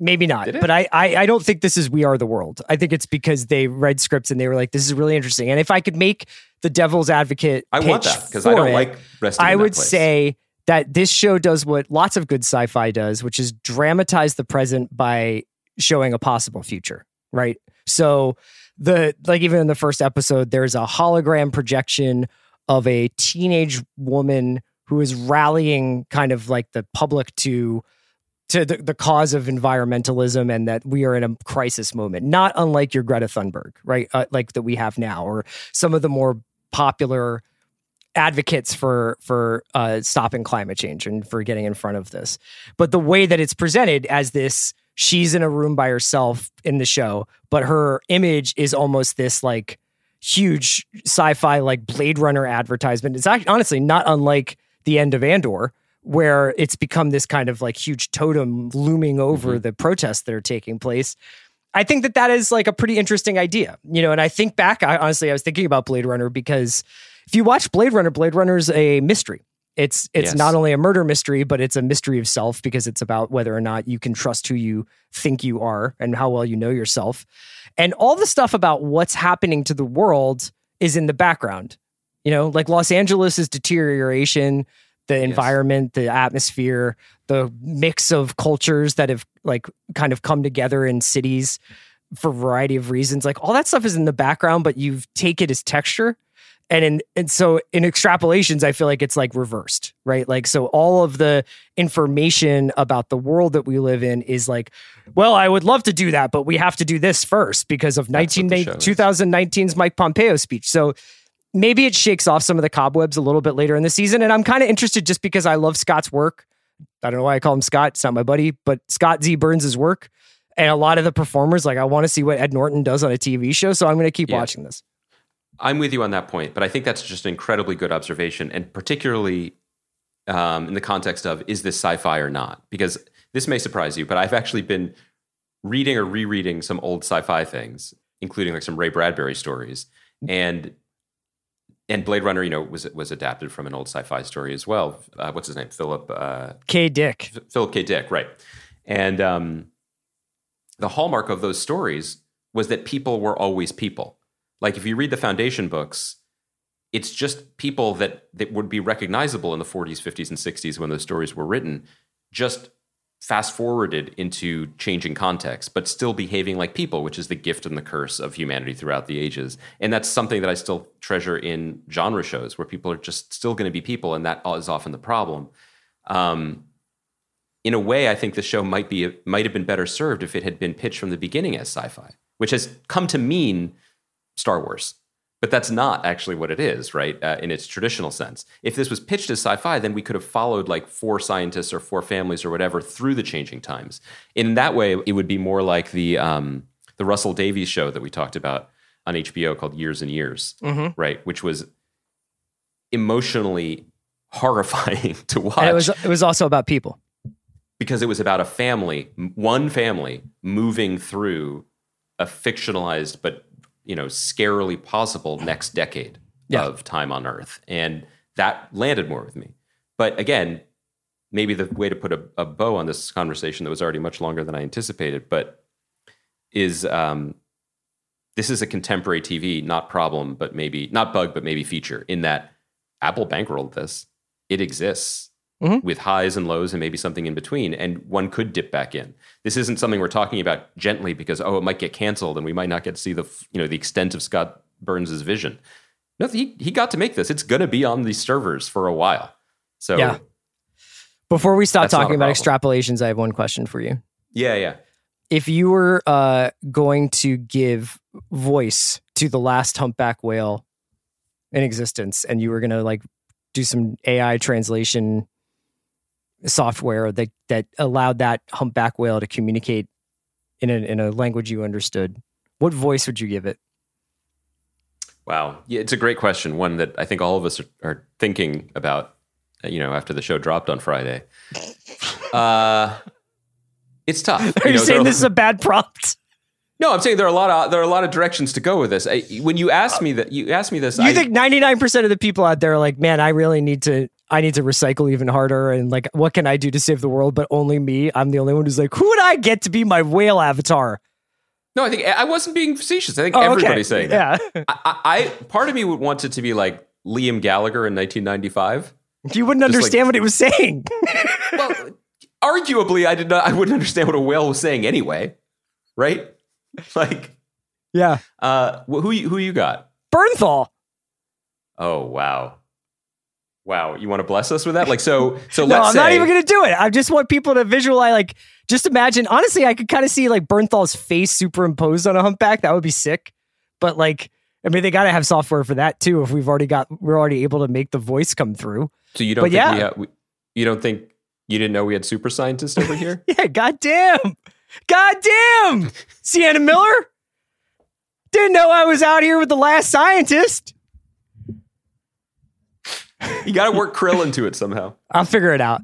S2: Maybe not, but I, I I don't think this is We Are the World. I think it's because they read scripts and they were like, this is really interesting. And if I could make the devil's advocate,
S4: I want that because I don't
S2: it,
S4: like resting.
S2: I would
S4: place.
S2: say that this show does what lots of good sci-fi does, which is dramatize the present by showing a possible future, right? So the like even in the first episode there's a hologram projection of a teenage woman who is rallying kind of like the public to to the, the cause of environmentalism and that we are in a crisis moment not unlike your greta thunberg right uh, like that we have now or some of the more popular advocates for for uh, stopping climate change and for getting in front of this. But the way that it's presented as this, she's in a room by herself in the show, but her image is almost this like huge sci-fi like Blade Runner advertisement. It's actually honestly not unlike the end of Andor. Where it's become this kind of like huge totem looming over mm-hmm. the protests that are taking place. I think that that is like a pretty interesting idea, you know. And I think back, I, honestly, I was thinking about Blade Runner because if you watch Blade Runner, Blade Runner is a mystery. It's it's
S4: Yes.
S2: not only a murder mystery, but it's a mystery of self because it's about whether or not you can trust who you think you are and how well you know yourself. And all the stuff about what's happening to the world is in the background. You know, like Los Angeles' deterioration, the environment, the atmosphere, the mix of cultures that have like kind of come together in cities for a variety of reasons. Like all that stuff is in the background, but you take it as texture. And in and so in extrapolations, I feel like it's like reversed, right? Like so all of the information about the world that we live in is like, well, I would love to do that, but we have to do this first because of
S4: That's what
S2: 19,
S4: the show is.
S2: 2019's Mike Pompeo speech. So maybe it shakes off some of the cobwebs a little bit later in the season. And I'm kind of interested just because I love Scott's work. I don't know why I call him Scott. It's not my buddy, but Scott Z Burns' work. And a lot of the performers, like I want to see what Ed Norton does on a TV show. So I'm going to keep
S4: Yeah.
S2: watching this.
S4: I'm with you on that point, but I think that's just an incredibly good observation, and particularly um, in the context of is this sci-fi or not? Because this may surprise you, but I've actually been reading or rereading some old sci-fi things, including like some Ray Bradbury stories, and and Blade Runner, you know, was was adapted from an old sci-fi story as well. Uh, what's his name? Philip. Uh,
S2: K Dick.
S4: Philip K. Dick, right. And um, the hallmark of those stories was that people were always people. Like if you read the foundation books, it's just people that, that would be recognizable in the 40s, 50s, and 60s when those stories were written, just fast forwarded into changing context, but still behaving like people, which is the gift and the curse of humanity throughout the ages. And that's something that I still treasure in genre shows where people are just still going to be people, and that is often the problem. Um, in a way, I think the show might be might have been better served if it had been pitched from the beginning as sci-fi, which has come to mean Star Wars. But that's not actually what it is, right? Uh, in its traditional sense. If this was pitched as sci-fi, then we could have followed like four scientists or four families or whatever through the changing times. In that way, it would be more like the um, the Russell Davies show that we talked about on HBO called Years and Years,
S2: Mhm.
S4: right? Which was emotionally *laughs* horrifying to watch
S2: And it was it was also about people.
S4: because it was about a family, one family moving through a fictionalized but you know scarily possible next decade
S2: Yeah.
S4: of time on Earth, and that landed more with me. But again, maybe the way to put a, a bow on this conversation that was already much longer than I anticipated, but is um, this is a contemporary TV, not problem, but maybe not bug, but maybe feature. In that Apple bankrolled this, it exists
S2: Mhm.
S4: with highs and lows and maybe something in between, and one could dip back in. This isn't something we're talking about gently because oh, it might get canceled and we might not get to see the you know the extent of Scott Burns' vision. No, he he got to make this. It's going to be on these servers for a while. So
S2: Yeah. Before we stop talking about extrapolations, I have one question for you.
S4: yeah, yeah.
S2: If you were uh, going to give voice to the last humpback whale in existence, and you were going to like do some AI translation software that that allowed that humpback whale to communicate in a in a language you understood, what voice would you give it?
S4: Wow. Yeah, it's a great question. One that I think all of us are, are thinking about, uh, you know, after the show dropped on Friday. *laughs* Uh, it's tough.
S2: Are you,
S4: know, there
S2: saying this is a bad prompt?
S4: no, I'm saying there are a lot of there are a lot of directions to go with this. I, when you asked me that, you asked me this.
S2: You
S4: I,
S2: think ninety nine percent of the people out there are like, man, I really need to. I need to recycle even harder, and like, what can I do to save the world? But only me. I'm the only one who's like, who would I get to be my whale avatar?
S4: No, I think I wasn't being facetious. I think
S2: Oh, okay.
S4: everybody's saying that.
S2: Yeah, *laughs*
S4: I, I, I part of me would want it to be like Liam Gallagher in 1995.
S2: you wouldn't
S4: Just like-
S2: understand what it was saying. *laughs*
S4: Well, arguably, I did not. I wouldn't understand what a whale was saying anyway, right? *laughs* Like,
S2: yeah,
S4: uh, who you- who you got?
S2: Bernthal.
S4: Oh wow, wow! You want to bless us with that? Like, so so *laughs*
S2: No,
S4: let's
S2: I'm
S4: say
S2: not even going to do it. I just want people to visualize, like, just imagine. Honestly, I could kind of see like Bernthal's face superimposed on a humpback. That would be sick. But like, I mean, they got to have software for that too. If we've already got, we're already able to make the voice come through.
S4: So you don't
S2: But
S4: think
S2: yeah.
S4: we, ha- we you don't think you didn't know we had super scientists over here? *laughs*
S2: Yeah, goddamn. Goddamn. Sienna Miller? Didn't know I was out here with the last scientist. *laughs*
S4: you got to work krill into it somehow.
S2: I'll figure it out.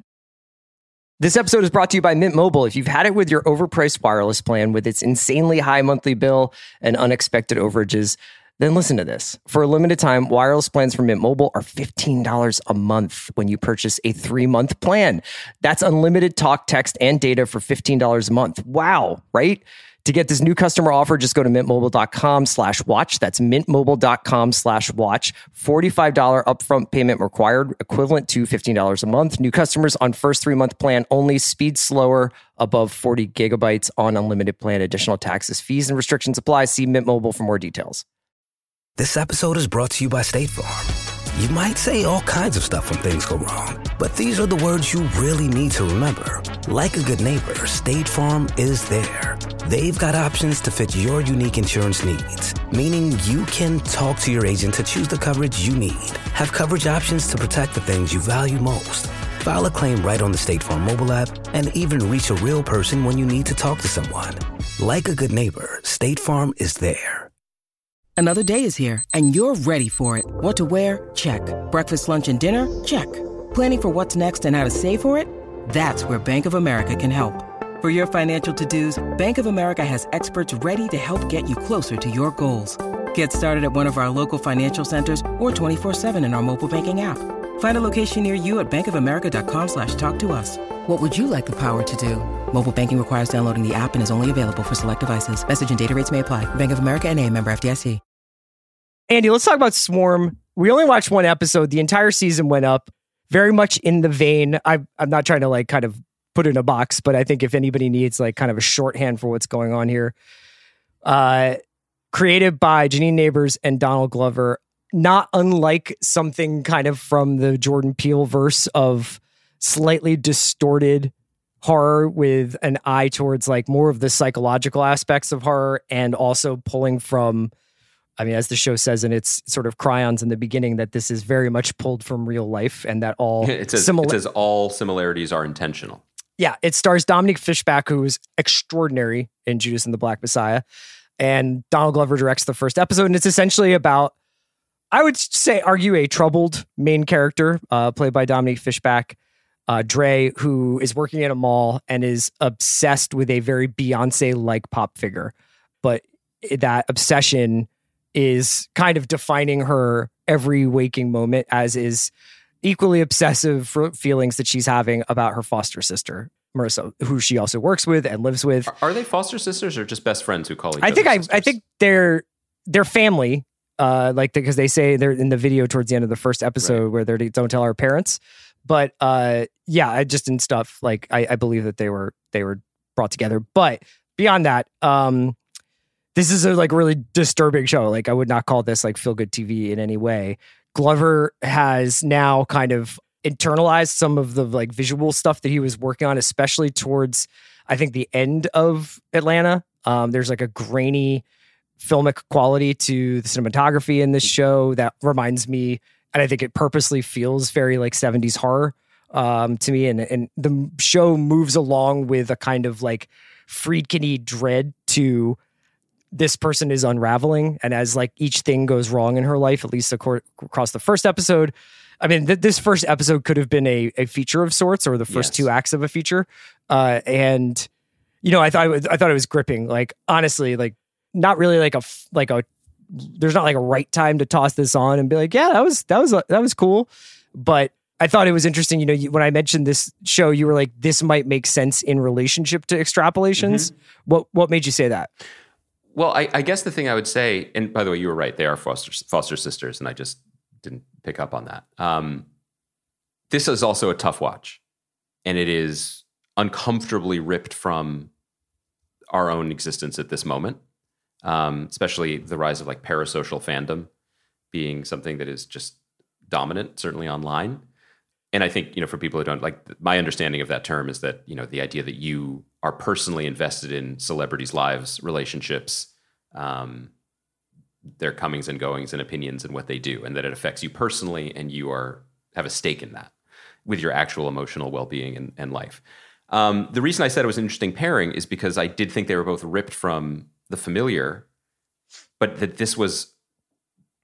S2: This episode is brought to you by Mint Mobile. If you've had it with your overpriced wireless plan with its insanely high monthly bill and unexpected overages, then listen to this. For a limited time, wireless plans from Mint Mobile are $15 a month when you purchase a three month plan. That's unlimited talk, text, and data for $15 a month. Wow, right? To get this new customer offer, just go to mintmobile.com slash watch. That's mintmobile.com slash watch. $45 upfront payment required, equivalent to $15 a month. New customers on first three month plan only. Speed slower, above 40 gigabytes on unlimited plan. Additional taxes, fees, and restrictions apply. See Mint Mobile for more details.
S6: This episode is brought to you by State Farm. You might say all kinds of stuff when things go wrong, but these are the words you really need to remember. Like a good neighbor, State Farm is there. They've got options to fit your unique insurance needs, meaning you can talk to your agent to choose the coverage you need, have coverage options to protect the things you value most. File a claim right on the State Farm mobile app and even reach a real person when you need to talk to someone. Like a good neighbor, State Farm is there.
S7: Another day is here, and you're ready for it. What to wear? Check. Breakfast, lunch, and dinner? Check. Planning for what's next and how to save for it? That's where Bank of America can help. For your financial to-dos, Bank of America has experts ready to help get you closer to your goals. Get started at one of our local financial centers or 24-7 in our mobile banking app. Find a location near you at bankofamerica.com slash talk to us. What would you like the power to do? Mobile banking requires downloading the app and is only available for select devices. Message and data rates may apply. Bank of America and a member FDIC.
S2: Andy, let's talk about Swarm. We only watched one episode. The entire season went up very much in the vein. I, I'm not trying to like kind of put in a box, but I think if anybody needs like kind of a shorthand for what's going on here, uh, created by Janine Nabers and Donald Glover, not unlike something kind of from the Jordan Peele verse of slightly distorted horror with an eye towards like more of the psychological aspects of horror and also pulling from I mean, as the show says in its sort of chyrons in the beginning, that this is very much pulled from real life and that all *laughs*
S4: It says,
S2: simila-
S4: it says all similarities are intentional.
S2: Yeah, it stars Dominique Fishback, who is extraordinary in Judas and the Black Messiah. and Donald Glover directs the first episode, and it's essentially about, I would say, argue a troubled main character, uh, played by Dominique Fishback, uh, Dre, who is working at a mall and is obsessed with a very Beyonce like pop figure, but that obsession is kind of defining her every waking moment, as is equally obsessive feelings that she's having about her foster sister. Marissa, who she also works with and lives with.
S4: Are, they foster sisters or just best friends who call each
S2: I
S4: other?
S2: think I,
S4: sisters?
S2: I think they're they're family. Uh, like because they say they're in the video towards the end of the first episode
S4: Right.
S2: where they don't tell our parents. But uh, yeah, I just in stuff like I, I believe that they were they were brought together. But beyond that, um, this is a like really disturbing show. Like I would not call this like feel good TV in any way. Glover has now kind of internalized some of the like visual stuff that he was working on, especially towards I think the end of Atlanta. Um, there's like a grainy filmic quality to the cinematography in this show that reminds me, and I think it purposely feels very like 70s horror um, to me. And and the show moves along with a kind of like Friedkin dread to this person is unraveling and as like each thing goes wrong in her life at least across the first episode i mean th- this first episode could have been a, a feature of sorts or the first
S4: Yes.
S2: two acts of a feature uh, and you know i thought it was, i thought it was gripping like honestly like not really like a like a there's not like a right time to toss this on and be like yeah that was that was that was cool but I thought it was interesting. You know, you, when I mentioned this show, you were like, "This might make sense in relationship to extrapolations." What What made you say that?
S4: Well, I, I guess the thing I would say, and by the way, you were right; they are foster foster sisters, and I just didn't pick up on that. Um, this is also a tough watch, and it is uncomfortably ripped from our own existence at this moment. Um, especially the rise of like parasocial fandom being something that is just dominant, certainly online. And I think you know, for people who don't like, my understanding of that term is that you know the idea that you are personally invested in celebrities' lives, relationships, um, their comings and goings and opinions and what they do, and that it affects you personally, and you are have a stake in that with your actual emotional well-being and, and life. Um, the reason I said it was an interesting pairing is because I did think they were both ripped from the familiar, but that this was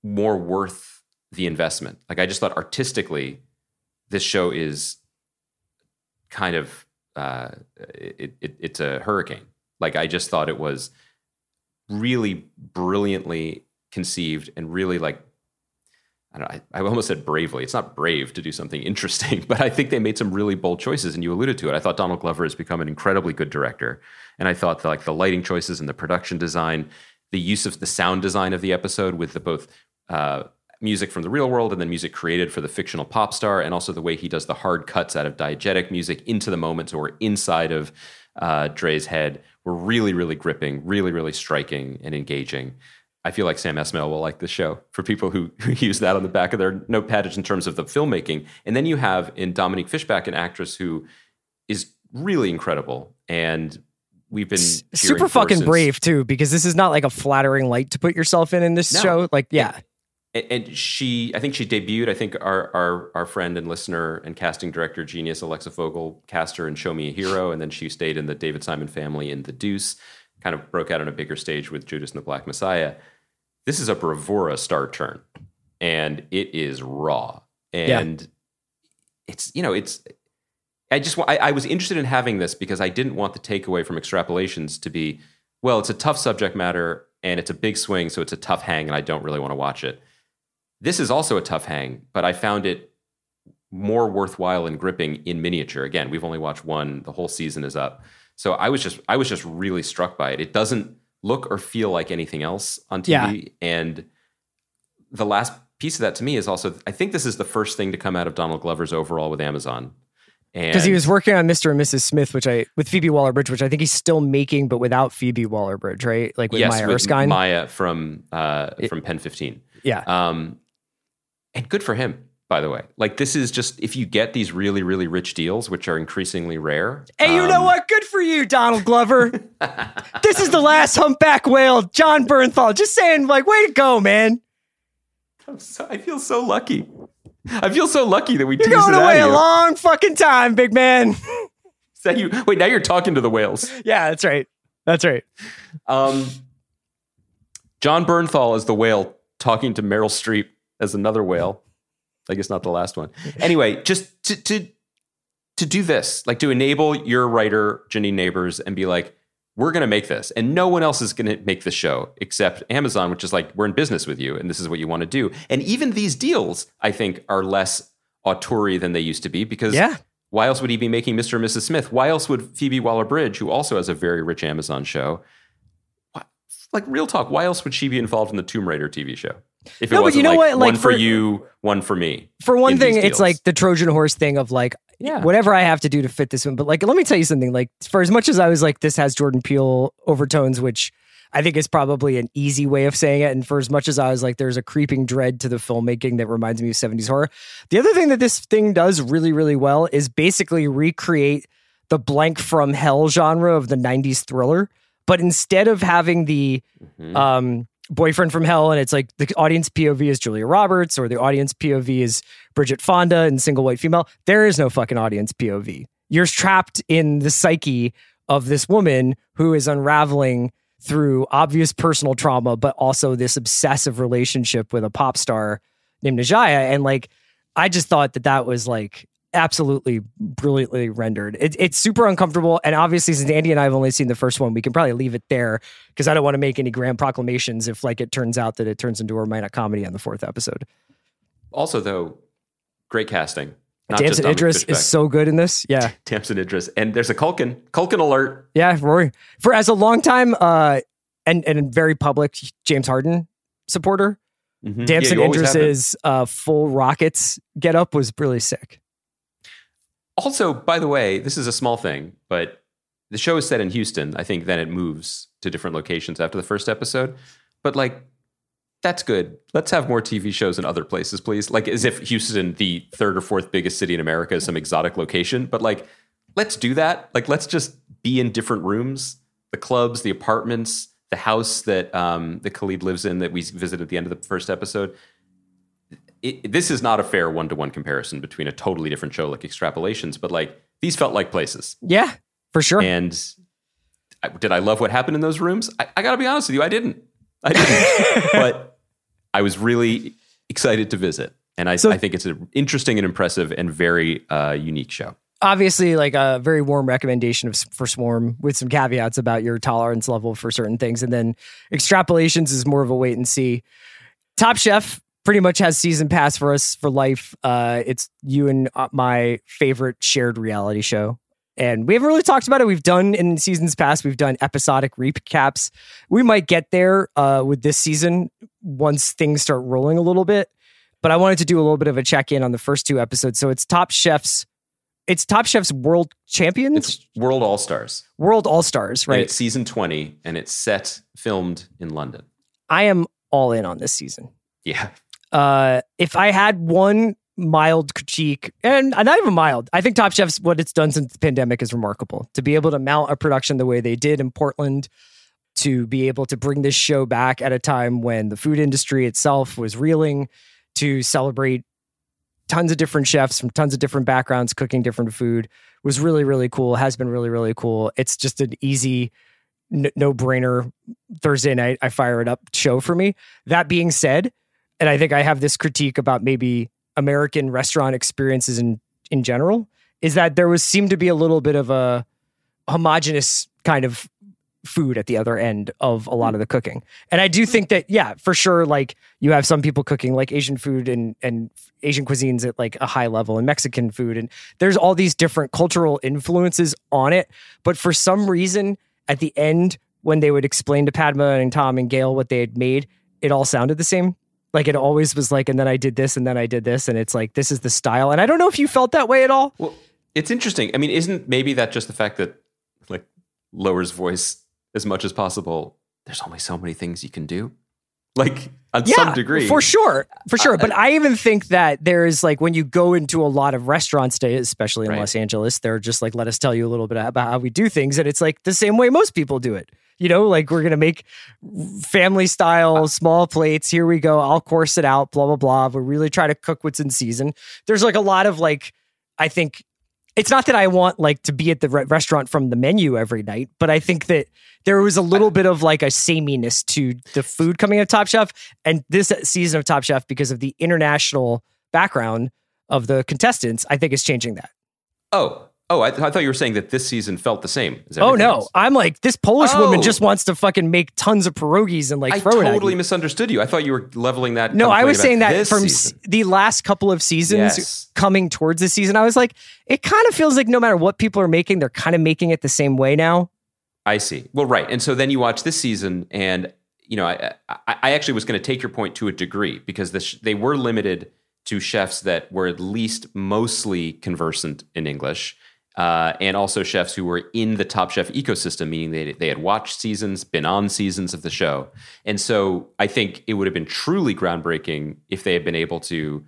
S4: more worth the investment. Like I just thought artistically, this show is kind of uh, it, it, it's a hurricane. Like I just thought it was really brilliantly conceived and really like I don't know, I, I almost said bravely. It's not brave to do something *laughs* interesting, but I think they made some really bold choices, and you alluded to it. I thought Donald Glover has become an incredibly good director, and I thought like the lighting choices and the production design, the use of the sound design of the episode with the both uh, music from the real world and then music created for the fictional pop star, and also the way he does the hard cuts out of diegetic music into the moments or inside of uh, Dre's head were really, really gripping, really, really striking and engaging. I feel like Sam Esmail will like this show for people who, who use that on the back of their notepad in terms of the filmmaking. And then you have in Dominique Fishback, an actress who is really incredible. And we've been
S2: super fucking
S4: since-
S2: brave too, because this is not like a flattering light to put yourself in in this
S4: No.
S2: show. Like, yeah,
S4: And, she, I think she debuted. I think our, our our friend and listener and casting director genius Alexa Fogel cast her in Show Me a Hero, and then she stayed in the David Simon Family in The Deuce. Kind of broke out on a bigger stage with Judas and the Black Messiah. This is a bravura star turn, and it is raw. And it's you know it's. I just I, I was interested in having this because I didn't want the takeaway from extrapolations to be well, it's a tough subject matter and it's a big swing, so it's a tough hang, and I don't really want to watch it. This is also a tough hang, but I found it more worthwhile and gripping in miniature. Again, we've only watched one; the whole season is up. So I was just I was just really struck by it. It doesn't look or feel like anything else on TV, and the last piece of that to me is also I think this is the first thing to come out of Donald Glover's overall with Amazon.
S2: because he was working on Mr. and Mrs. Smith, which I with Phoebe Waller Bridge, which I think he's still making, but without Phoebe Waller Bridge, right? Like with
S4: yes,
S2: Maya
S4: with
S2: Erskine.
S4: Maya from uh, from Pen Fifteen.
S2: yeah,
S4: Um, and good for him, by the way. Like this is just if you get these really, really rich deals, which are increasingly rare.
S2: Hey, you know
S4: um,
S2: what? Good for you, Donald Glover. *laughs* this is the last humpback whale, Jon Bernthal. Just saying, like, way to go, man.
S4: So, I feel so lucky. I feel so lucky that we
S2: You're going away a long fucking time, big man. *laughs*
S4: Is that you? Wait, now you're talking to the whales.
S2: yeah, that's right. That's right.
S4: Um, Jon Bernthal is the whale talking to Meryl Streep as another whale. I guess not the last one. Anyway, just to to to do this, like to enable your writer Janine Nabers and be like, we're going to make this, and no one else is going to make the show except Amazon, which is like we're in business with you, and this is what you want to do. And even these deals, I think, are less auteur than they used to be because
S2: Yeah.
S4: why else would he be making Mr. and Mrs. Smith? Why else would Phoebe Waller Bridge, who also has a very rich Amazon show, like real talk, why else would she be involved in the Tomb Raider TV show? If it
S2: No, but you know
S4: like
S2: what? Like,
S4: one for,
S2: for-
S4: you, one for me.
S2: For one thing, it's like the Trojan horse thing of like,
S4: Yeah.
S2: whatever I have to do to fit this one. But like, let me tell you something. Like, for as much as I was like, this has Jordan Peele overtones, which I think is probably an easy way of saying it. And for as much as I was like, there's a creeping dread to the filmmaking that reminds me of 70s horror. The other thing that this thing does really, really well is basically recreate the blank from hell genre of the 90s thriller. But instead of having the
S4: Mhm.
S2: um, boyfriend from hell, and it's like the audience POV is Julia Roberts, or the audience POV is Bridget Fonda and single white female. There is no fucking audience POV. You're trapped in the psyche of this woman who is unraveling through obvious personal trauma, but also this obsessive relationship with a pop star named Najaya. And like, I just thought that that was like absolutely brilliantly rendered. It, it's super uncomfortable. And obviously, since Andy and I have only seen the first one, we can probably leave it there because I don't want to make any grand proclamations if like it turns out that it turns into a romantic comedy on the fourth episode.
S4: also though, great casting. Not
S2: Damson
S4: just
S2: Idris is so good in this. Yeah. *laughs*
S4: Damson Idris, and there's a Culkin. Culkin alert.
S2: Yeah, Rory. For as a long time uh and and very public James Harden supporter,
S4: Mhm. Yeah,
S2: Damson
S4: you always have been.
S2: Idris's uh full Rockets get up was really sick.
S4: Also, by the way, this is a small thing, but the show is set in Houston. I think then it moves to different locations after the first episode. But like, that's good. Let's have more TV shows in other places, please. Like, as if Houston, the third or fourth biggest city in America, is some exotic location. But like, let's do that. Like, let's just be in different rooms, the clubs, the apartments, the house that um, that Khalid lives in that we visited at the end of the first episode it, this is not a fair one to one comparison between a totally different show like Extrapolations, but like these felt like places.
S2: Yeah, for sure.
S4: And I, did I love what happened in those rooms? I, I got to be honest with you, I didn't. I didn't. *laughs* but I was really excited to visit, and I,
S2: So-
S4: I think it's an interesting and impressive and very uh, unique show.
S2: obviously like a very warm recommendation of, for Swarm with some caveats about your tolerance level for certain things. And then extrapolations is more of a wait and see. Top Chef pretty much has season pass for us for life. Uh, it's you and uh, my favorite shared reality show. And we haven't really talked about it. We've done in seasons past, we've done episodic recaps. We might get there uh, with this season once things start rolling a little bit. But I wanted to do a little bit of a check in on the first two episodes. So it's Top Chef's it's Top Chef's World Champions,
S4: It's World All Stars,
S2: World All Stars,
S4: right?
S2: right?
S4: it's season twenty, and it's set filmed in London.
S2: I am all in on this season.
S4: Yeah,
S2: Uh, if I had one mild critique, and not even mild, I think Top Chef's what it's done since the pandemic is remarkable. To be able to mount a production the way they did in Portland, to be able to bring this show back at a time when the food industry itself was reeling, to celebrate tons of different chefs from tons of different backgrounds cooking different food was really really cool. Has been really really cool. It's just an easy no brainer Thursday night. I fire it up show for me. That being said, and I think I have this critique about maybe American restaurant experiences in in general is that there was seemed to be a little bit of a homogenous kind of food at the other end of a lot of the cooking. And I do mm-hmm. think that yeah, for sure like you have some people cooking like Asian food and and Asian cuisines at like a high level and Mexican food and there's all these different cultural influences on it, but for some reason at the end when they would explain to Padma and Tom and Gail what they had made, it all sounded the same. Like it always was like, and then I did this, and then I did this, and it's like this is the style. And I don't know if you felt that way at all.
S4: Well, it's interesting. I mean, isn't maybe that just the fact that like lowers voice as much as possible? There's only so many things you can do. Like on some degree,
S2: for sure, for sure. Uh, but I even think that there is like when you go into a lot of restaurants today, especially in
S4: Right.
S2: Los Angeles, they're just like, let us tell you a little bit about how we do things, and it's like the same way most people do it. You know, like we're gonna make family style small plates. Here we go. I'll course it out. Blah blah blah. We really try to cook what's in season. There's like a lot of like, I think it's not that I want like to be at the re- restaurant from the menu every night, but I think that there was a little bit of like a sameness to the food coming out of Top Chef, and this season of Top Chef because of the international background of the contestants, I think is changing that.
S4: Oh, oh, I, I thought you were saying that this season felt the same.
S2: Oh no,
S4: else.
S2: I'm like this Polish woman
S4: Oh.
S2: just wants to fucking make tons of pierogies and like
S4: I
S2: throw it at
S4: totally misunderstood you. I thought you were leveling that.
S2: No, I was saying that from s- the last couple of seasons
S4: Yes.
S2: coming towards the season, I was like, it kind of feels like no matter what people are making, they're kind of making it the same way now.
S4: I see. Well, right. And so then you watch this season, and you know, I I, I actually was going to take your point to a degree because the sh- they were limited to chefs that were at least mostly conversant in English, uh, and also chefs who were in the Top Chef ecosystem, meaning they they had watched seasons, been on seasons of the show, and so I think it would have been truly groundbreaking if they had been able to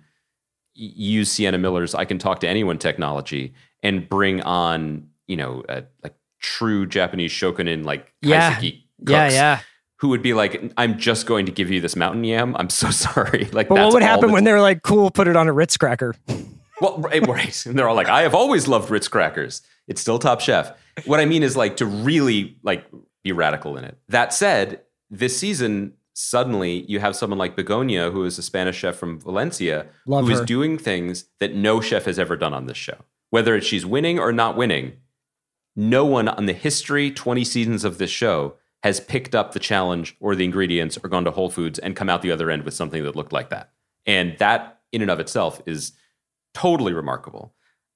S4: use Sienna Miller's "I can talk to anyone" technology and bring on you know uh, like true Japanese shokunin like
S2: Yeah.
S4: kaiseki cooks
S2: yeah.
S4: who would be like, "I'm just going to give you this mountain yam. I'm so *laughs* sorry." Like,
S2: But what would happen when they were like, cool, put it on a Ritz cracker? *laughs*
S4: well, eh, right, right. *laughs* And they're all like, I have always loved Ritz crackers. It's still Top Chef. What I mean is like to really like be radical in it. That said, this season suddenly you have someone like Begoña, who is a Spanish chef from Valencia,
S2: Love
S4: who is
S2: her.
S4: doing things that no chef has ever done on this show. Whether it's she's winning or not winning, no one on the history 20 seasons of this show has picked up the challenge or the ingredients or gone to Whole Foods and come out the other end with something that looked like that. And that in and of itself is totally remarkable.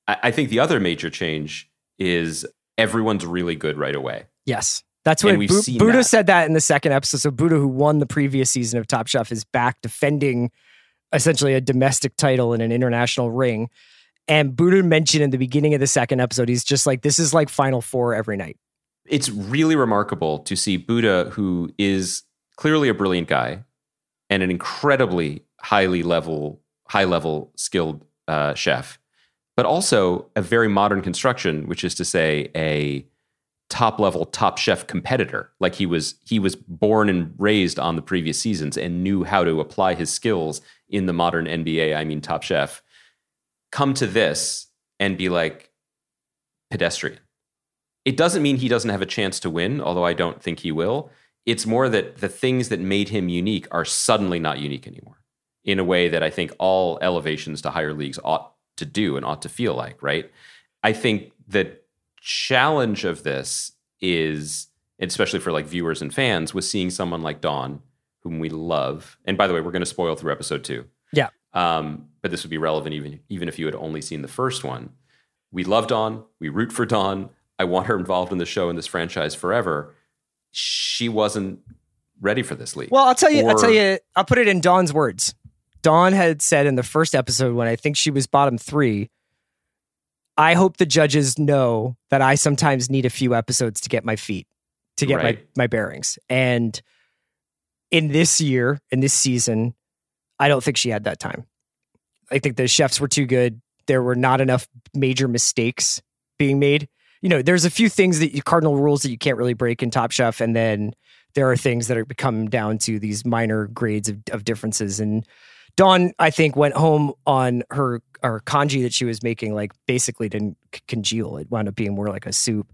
S4: I, I think the other major change is everyone's really good right away.
S2: Yes. That's what
S4: we've
S2: Bu-
S4: seen
S2: Buddha
S4: that.
S2: said that in the second episode. So Buddha, who won the previous season of Top Chef, is back defending essentially a domestic title in an international ring. And Buddha mentioned in the beginning of the second episode, he's just like, this is like Final Four every night.
S4: It's really remarkable to see Buddha, who is clearly a brilliant guy and an incredibly highly level, high level skilled uh, chef, but also a very modern construction, which is to say, a top level top chef competitor. Like he was he was born and raised on the previous seasons and knew how to apply his skills in the modern NBA I mean top chef come to this and be like pedestrian. It doesn't mean he doesn't have a chance to win although I don't think he will. It's more that the things that made him unique are suddenly not unique anymore in a way that I think all elevations to higher leagues ought to do and ought to feel like right? I think the challenge of this is especially for like viewers and fans was seeing someone like Dawn whom we love and by the way we're going to spoil through episode 2
S2: Yeah.
S4: um, but this would be relevant even even if you had only seen the first one. We love Dawn. We root for Dawn. I want her involved in the show and this franchise forever. She wasn't ready for this league.
S2: Well, I'll tell you, I'll tell you, I'll put it in Dawn's words. Dawn had said in the first episode when I think she was bottom three, I hope the judges know that I sometimes need a few episodes to get my feet, to get
S4: Right.
S2: my, my bearings. And in this year, in this season, I don't think she had that time. I think the chefs were too good. There were not enough major mistakes being made. You know, there's a few things that you, cardinal rules that you can't really break in Top Chef, and then there are things that are become down to these minor grades of, of differences. And Dawn, I think, went home on her her congee that she was making, like basically didn't congeal. It wound up being more like a soup.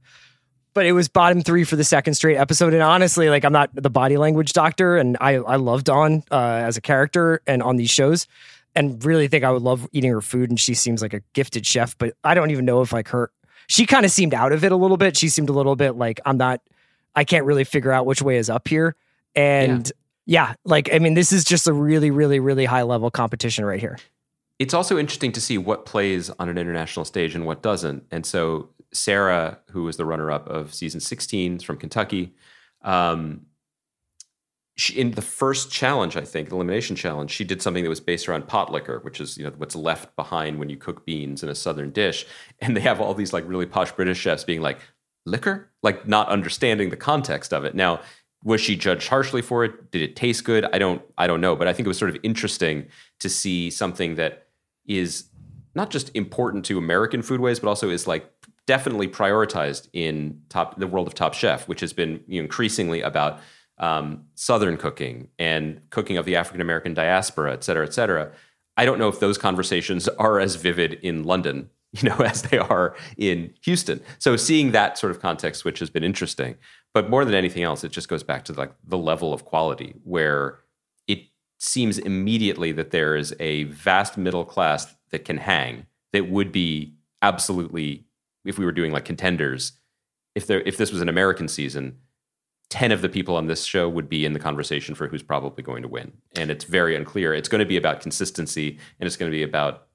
S2: But it was bottom three for the second straight episode. And honestly, like I'm not the body language doctor, and I I love Dawn uh, as a character and on these shows, and really think I would love eating her food. And she seems like a gifted chef, but I don't even know if like her. She kind of seemed out of it a little bit. She seemed a little bit like I'm not. I can't really figure out which way is up here. And yeah, like I mean, this is just a really, really, really high level competition right here.
S4: it's also interesting to see what plays on an international stage and what doesn't. And so Sarah, who was the runner-up of season 16 is from Kentucky, um, she, in the first challenge, I think, the elimination challenge, she did something that was based around pot liquor, which is you know what's left behind when you cook beans in a southern dish. And they have all these like really posh British chefs being like, liquor, like not understanding the context of it. Now, was she judged harshly for it? Did it taste good? I don't, I don't know. But I think it was sort of interesting to see something that is not just important to American foodways, but also is like definitely prioritized in top the world of Top Chef, which has been increasingly about um, Southern cooking and cooking of the African American diaspora, et cetera, et cetera. I don't know if those conversations *laughs* are as vivid in London you know, *laughs* as they are in Houston. So seeing that sort of context which has been interesting. But more than anything else, it just goes back to like the level of quality where it seems immediately that there is a vast middle class that can hang that would be absolutely if we were doing like contenders if there if this was an American season 10 of the people on this show would be in the conversation for who's probably going to win. And it's very unclear. It's going to be about consistency and it's going to be about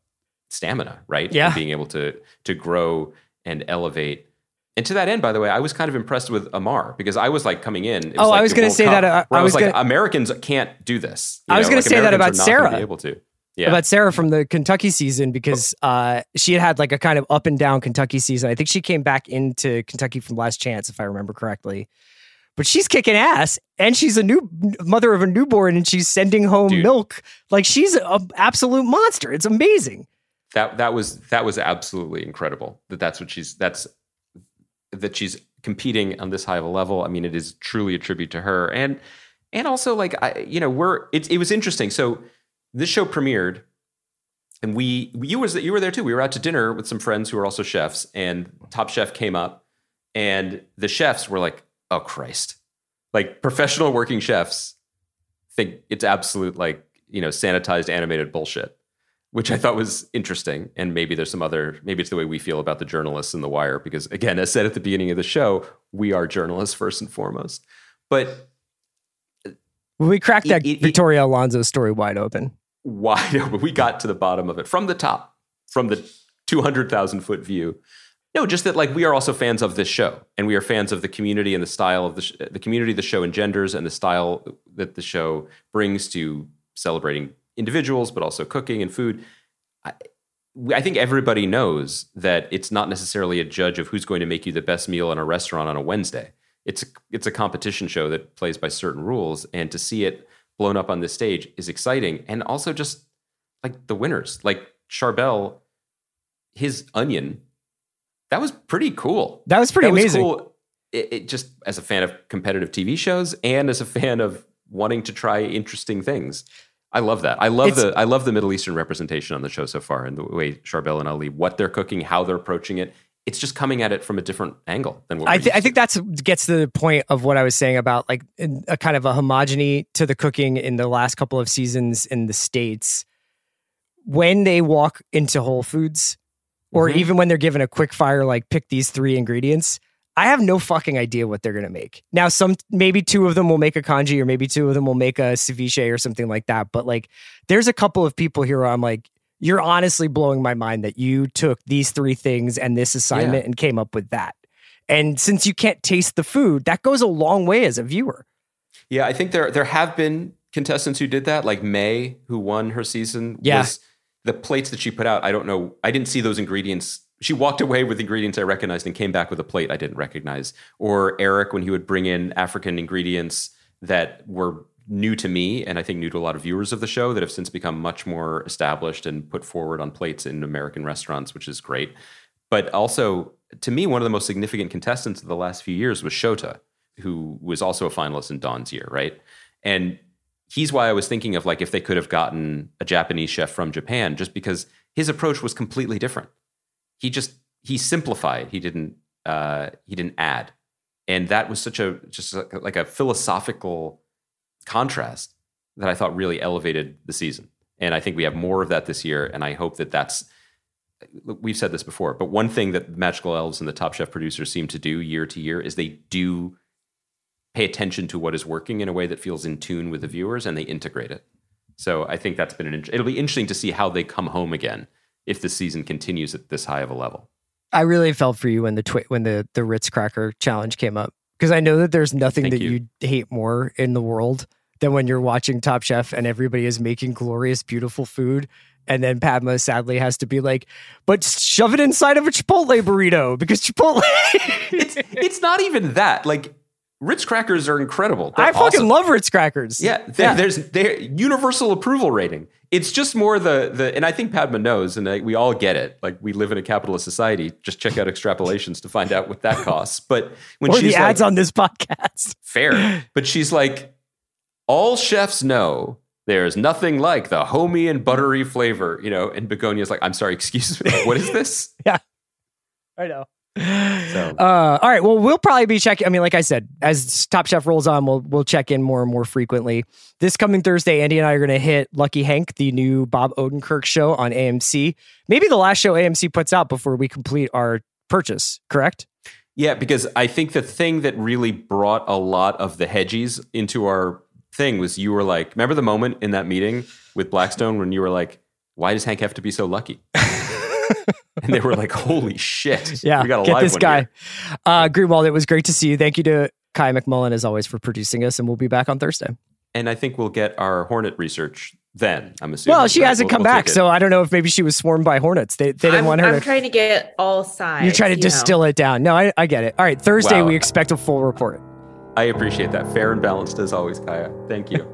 S4: stamina, right?
S2: Yeah.
S4: And being able to to grow and elevate. And to that end, by the way, I was kind of impressed with Amar because I was like coming in.
S2: Oh, I was gonna say
S4: Cup,
S2: that, uh, I
S4: was,
S2: was
S4: like,
S2: gonna-
S4: Americans can't do this. you
S2: I was
S4: know?
S2: gonna say that about
S4: are not gonna
S2: Sarah.
S4: Be able to. Yeah.
S2: about Sarah from the Kentucky season because uh, she had had like a kind of up and down Kentucky season. I think she came back into Kentucky from Last Chance, if I remember correctly. But she's kicking ass, and she's a new mother of a newborn, and she's sending home
S4: Dude.
S2: milk. Like she's an absolute monster. It's amazing.
S4: that that was that was absolutely incredible that that's what she's that's that she's competing on this high of a level. I mean it is truly a tribute to her. And and also like i you know we're it, it was interesting. So this show premiered and we you was you were there too. We were out to dinner with some friends who are also chefs and top chef came up and the chefs were like oh christ. Like professional working chefs think it's absolute like you know sanitized animated bullshit which I thought was interesting. And maybe there's some other, maybe it's the way we feel about the journalists in The Wire, because again, as said at the beginning of the show, we are journalists first and foremost. But
S2: We cracked that
S4: It- it- it-
S2: Victoria Alonso story wide open.
S4: wide open, we got to the bottom of it from the top, from the 200,000 foot view. No, just that like we are also fans of this show, and we are fans of the community and the style of the sh- the community the show engenders, and the style that the show brings to celebrating individuals, but also cooking and food. I, I think everybody knows that it's not necessarily a judge of who's going to make you the best meal in a restaurant on a Wednesday. It's a, it's a competition show that plays by certain rules, and to see it blown up on this stage is exciting, and also just like the winners, like Charbel, his onion, that was pretty cool.
S2: That was pretty
S4: That
S2: amazing.
S4: cool. It, it just as a fan of competitive TV shows and as a fan of wanting to try interesting things. I love that. I love
S2: It's-
S4: the I love the Middle Eastern representation on the show so far, and the way Charbel and Ali, what they're cooking, how they're approaching it. It's just coming at it from a different angle than what
S2: I, th- I think that's gets to the point of what I was saying about like in- a kind of a homogeny to the cooking in the last couple of seasons in the states. When they walk into Whole Foods, or
S4: Mhm.
S2: even when they're given a quick fire like pick these three ingredients, I have no fucking idea what they're gonna make. Now, some maybe two of them will make a congee, or maybe two of them will make a ceviche or something like that. But like, there's a couple of people here where I'm like, you're honestly blowing my mind that you took these three things and this assignment
S4: Yeah.
S2: and came up with that. And since you can't taste the food, that goes a long way as a viewer.
S4: Yeah, I think there there have been contestants who did that, like Mei, who won her season.
S2: Yeah.
S4: Was the plates that she put out, I don't know. I didn't see those ingredients. She walked away with ingredients I recognized and came back with a plate I didn't recognize. Or Eric, when he would bring in African ingredients that were new to me and I think new to a lot of viewers of the show that have since become much more established and put forward on plates in American restaurants, which is great. But also, to me, one of the most significant contestants of the last few years was Shota, who was also a finalist in Dawn's year, right? And he's why I was thinking of like if they could have gotten a Japanese chef from Japan, just because his approach was completely different. He just he simplified. He didn't uh, he didn't add, and that was such a just like, a philosophical contrast that I thought really elevated the season. And I think we have more of that this year. And I hope that that's we've said this before, but one thing that Magical Elves and the Top Chef producers seem to do year to year is they do pay attention to what is working in a way that feels in tune with the viewers and they integrate it. So I think that's been an it'll be interesting to see how they come home again if the season continues at this high of a level.
S2: I really felt for you when the twi- when the the Ritz cracker challenge came up because I know that there's nothing
S4: Thank
S2: that
S4: you.
S2: you. hate more in the world than when you're watching Top Chef and everybody is making glorious, beautiful food. And then Padma sadly has to be like, but shove it inside of a Chipotle burrito because Chipotle. *laughs*
S4: It's it's not even that. Like Ritz crackers are incredible. They're
S2: I fucking
S4: awesome.
S2: love Ritz crackers.
S4: Yeah, there, there's there universal approval rating. It's just more the the, and I think Padma knows, and I, we all get it. Like we live in a capitalist society. Just check out extrapolations to find out what that costs. But when
S2: or
S4: she's
S2: the
S4: like,
S2: on this podcast. *laughs*
S4: fair, but she's like, all chefs know There's nothing like the homey and buttery flavor, you know. And Begoña's like, I'm sorry, *laughs* excuse me, what is this? *laughs*
S2: Yeah, I know. *laughs* Uh, all right. Well, we'll probably be checking. I mean, like I said, as Top Chef rolls on, we'll we'll check in more and more frequently. This coming Thursday, Andy and I are going to hit Lucky Hank, the new Bob Odenkirk show on AMC. Maybe the last show AMC puts out before we complete our purchase. Correct?
S4: Yeah, because I think the thing that really brought a lot of the hedgies into our thing was you were like, remember the moment in that meeting with Blackstone when you were like, why does Hank have to be so lucky? *laughs* and they were like, holy shit.
S2: Yeah.
S4: we got a
S2: get
S4: live
S2: this
S4: one
S2: guy.
S4: here.
S2: Uh, Greenwald, it was great to see you. Thank you to Kaya McMullen as always for producing us, and we'll be back on Thursday.
S4: And I think we'll get our Hornet research then, I'm assuming.
S2: Well, she
S4: Right,
S2: hasn't
S4: we'll-
S2: come
S4: we'll
S2: back, so I don't know if maybe she was swarmed by hornets. They, they didn't
S5: I'm,
S2: want her
S5: I'm
S2: to.
S5: trying to get all sides.
S2: You're trying to
S5: you know.
S2: distill it down. No, I, I get it. All right, Thursday
S4: Wow.
S2: we expect a full report.
S4: I appreciate that. Fair and balanced as always, Kaya. Thank you. *laughs*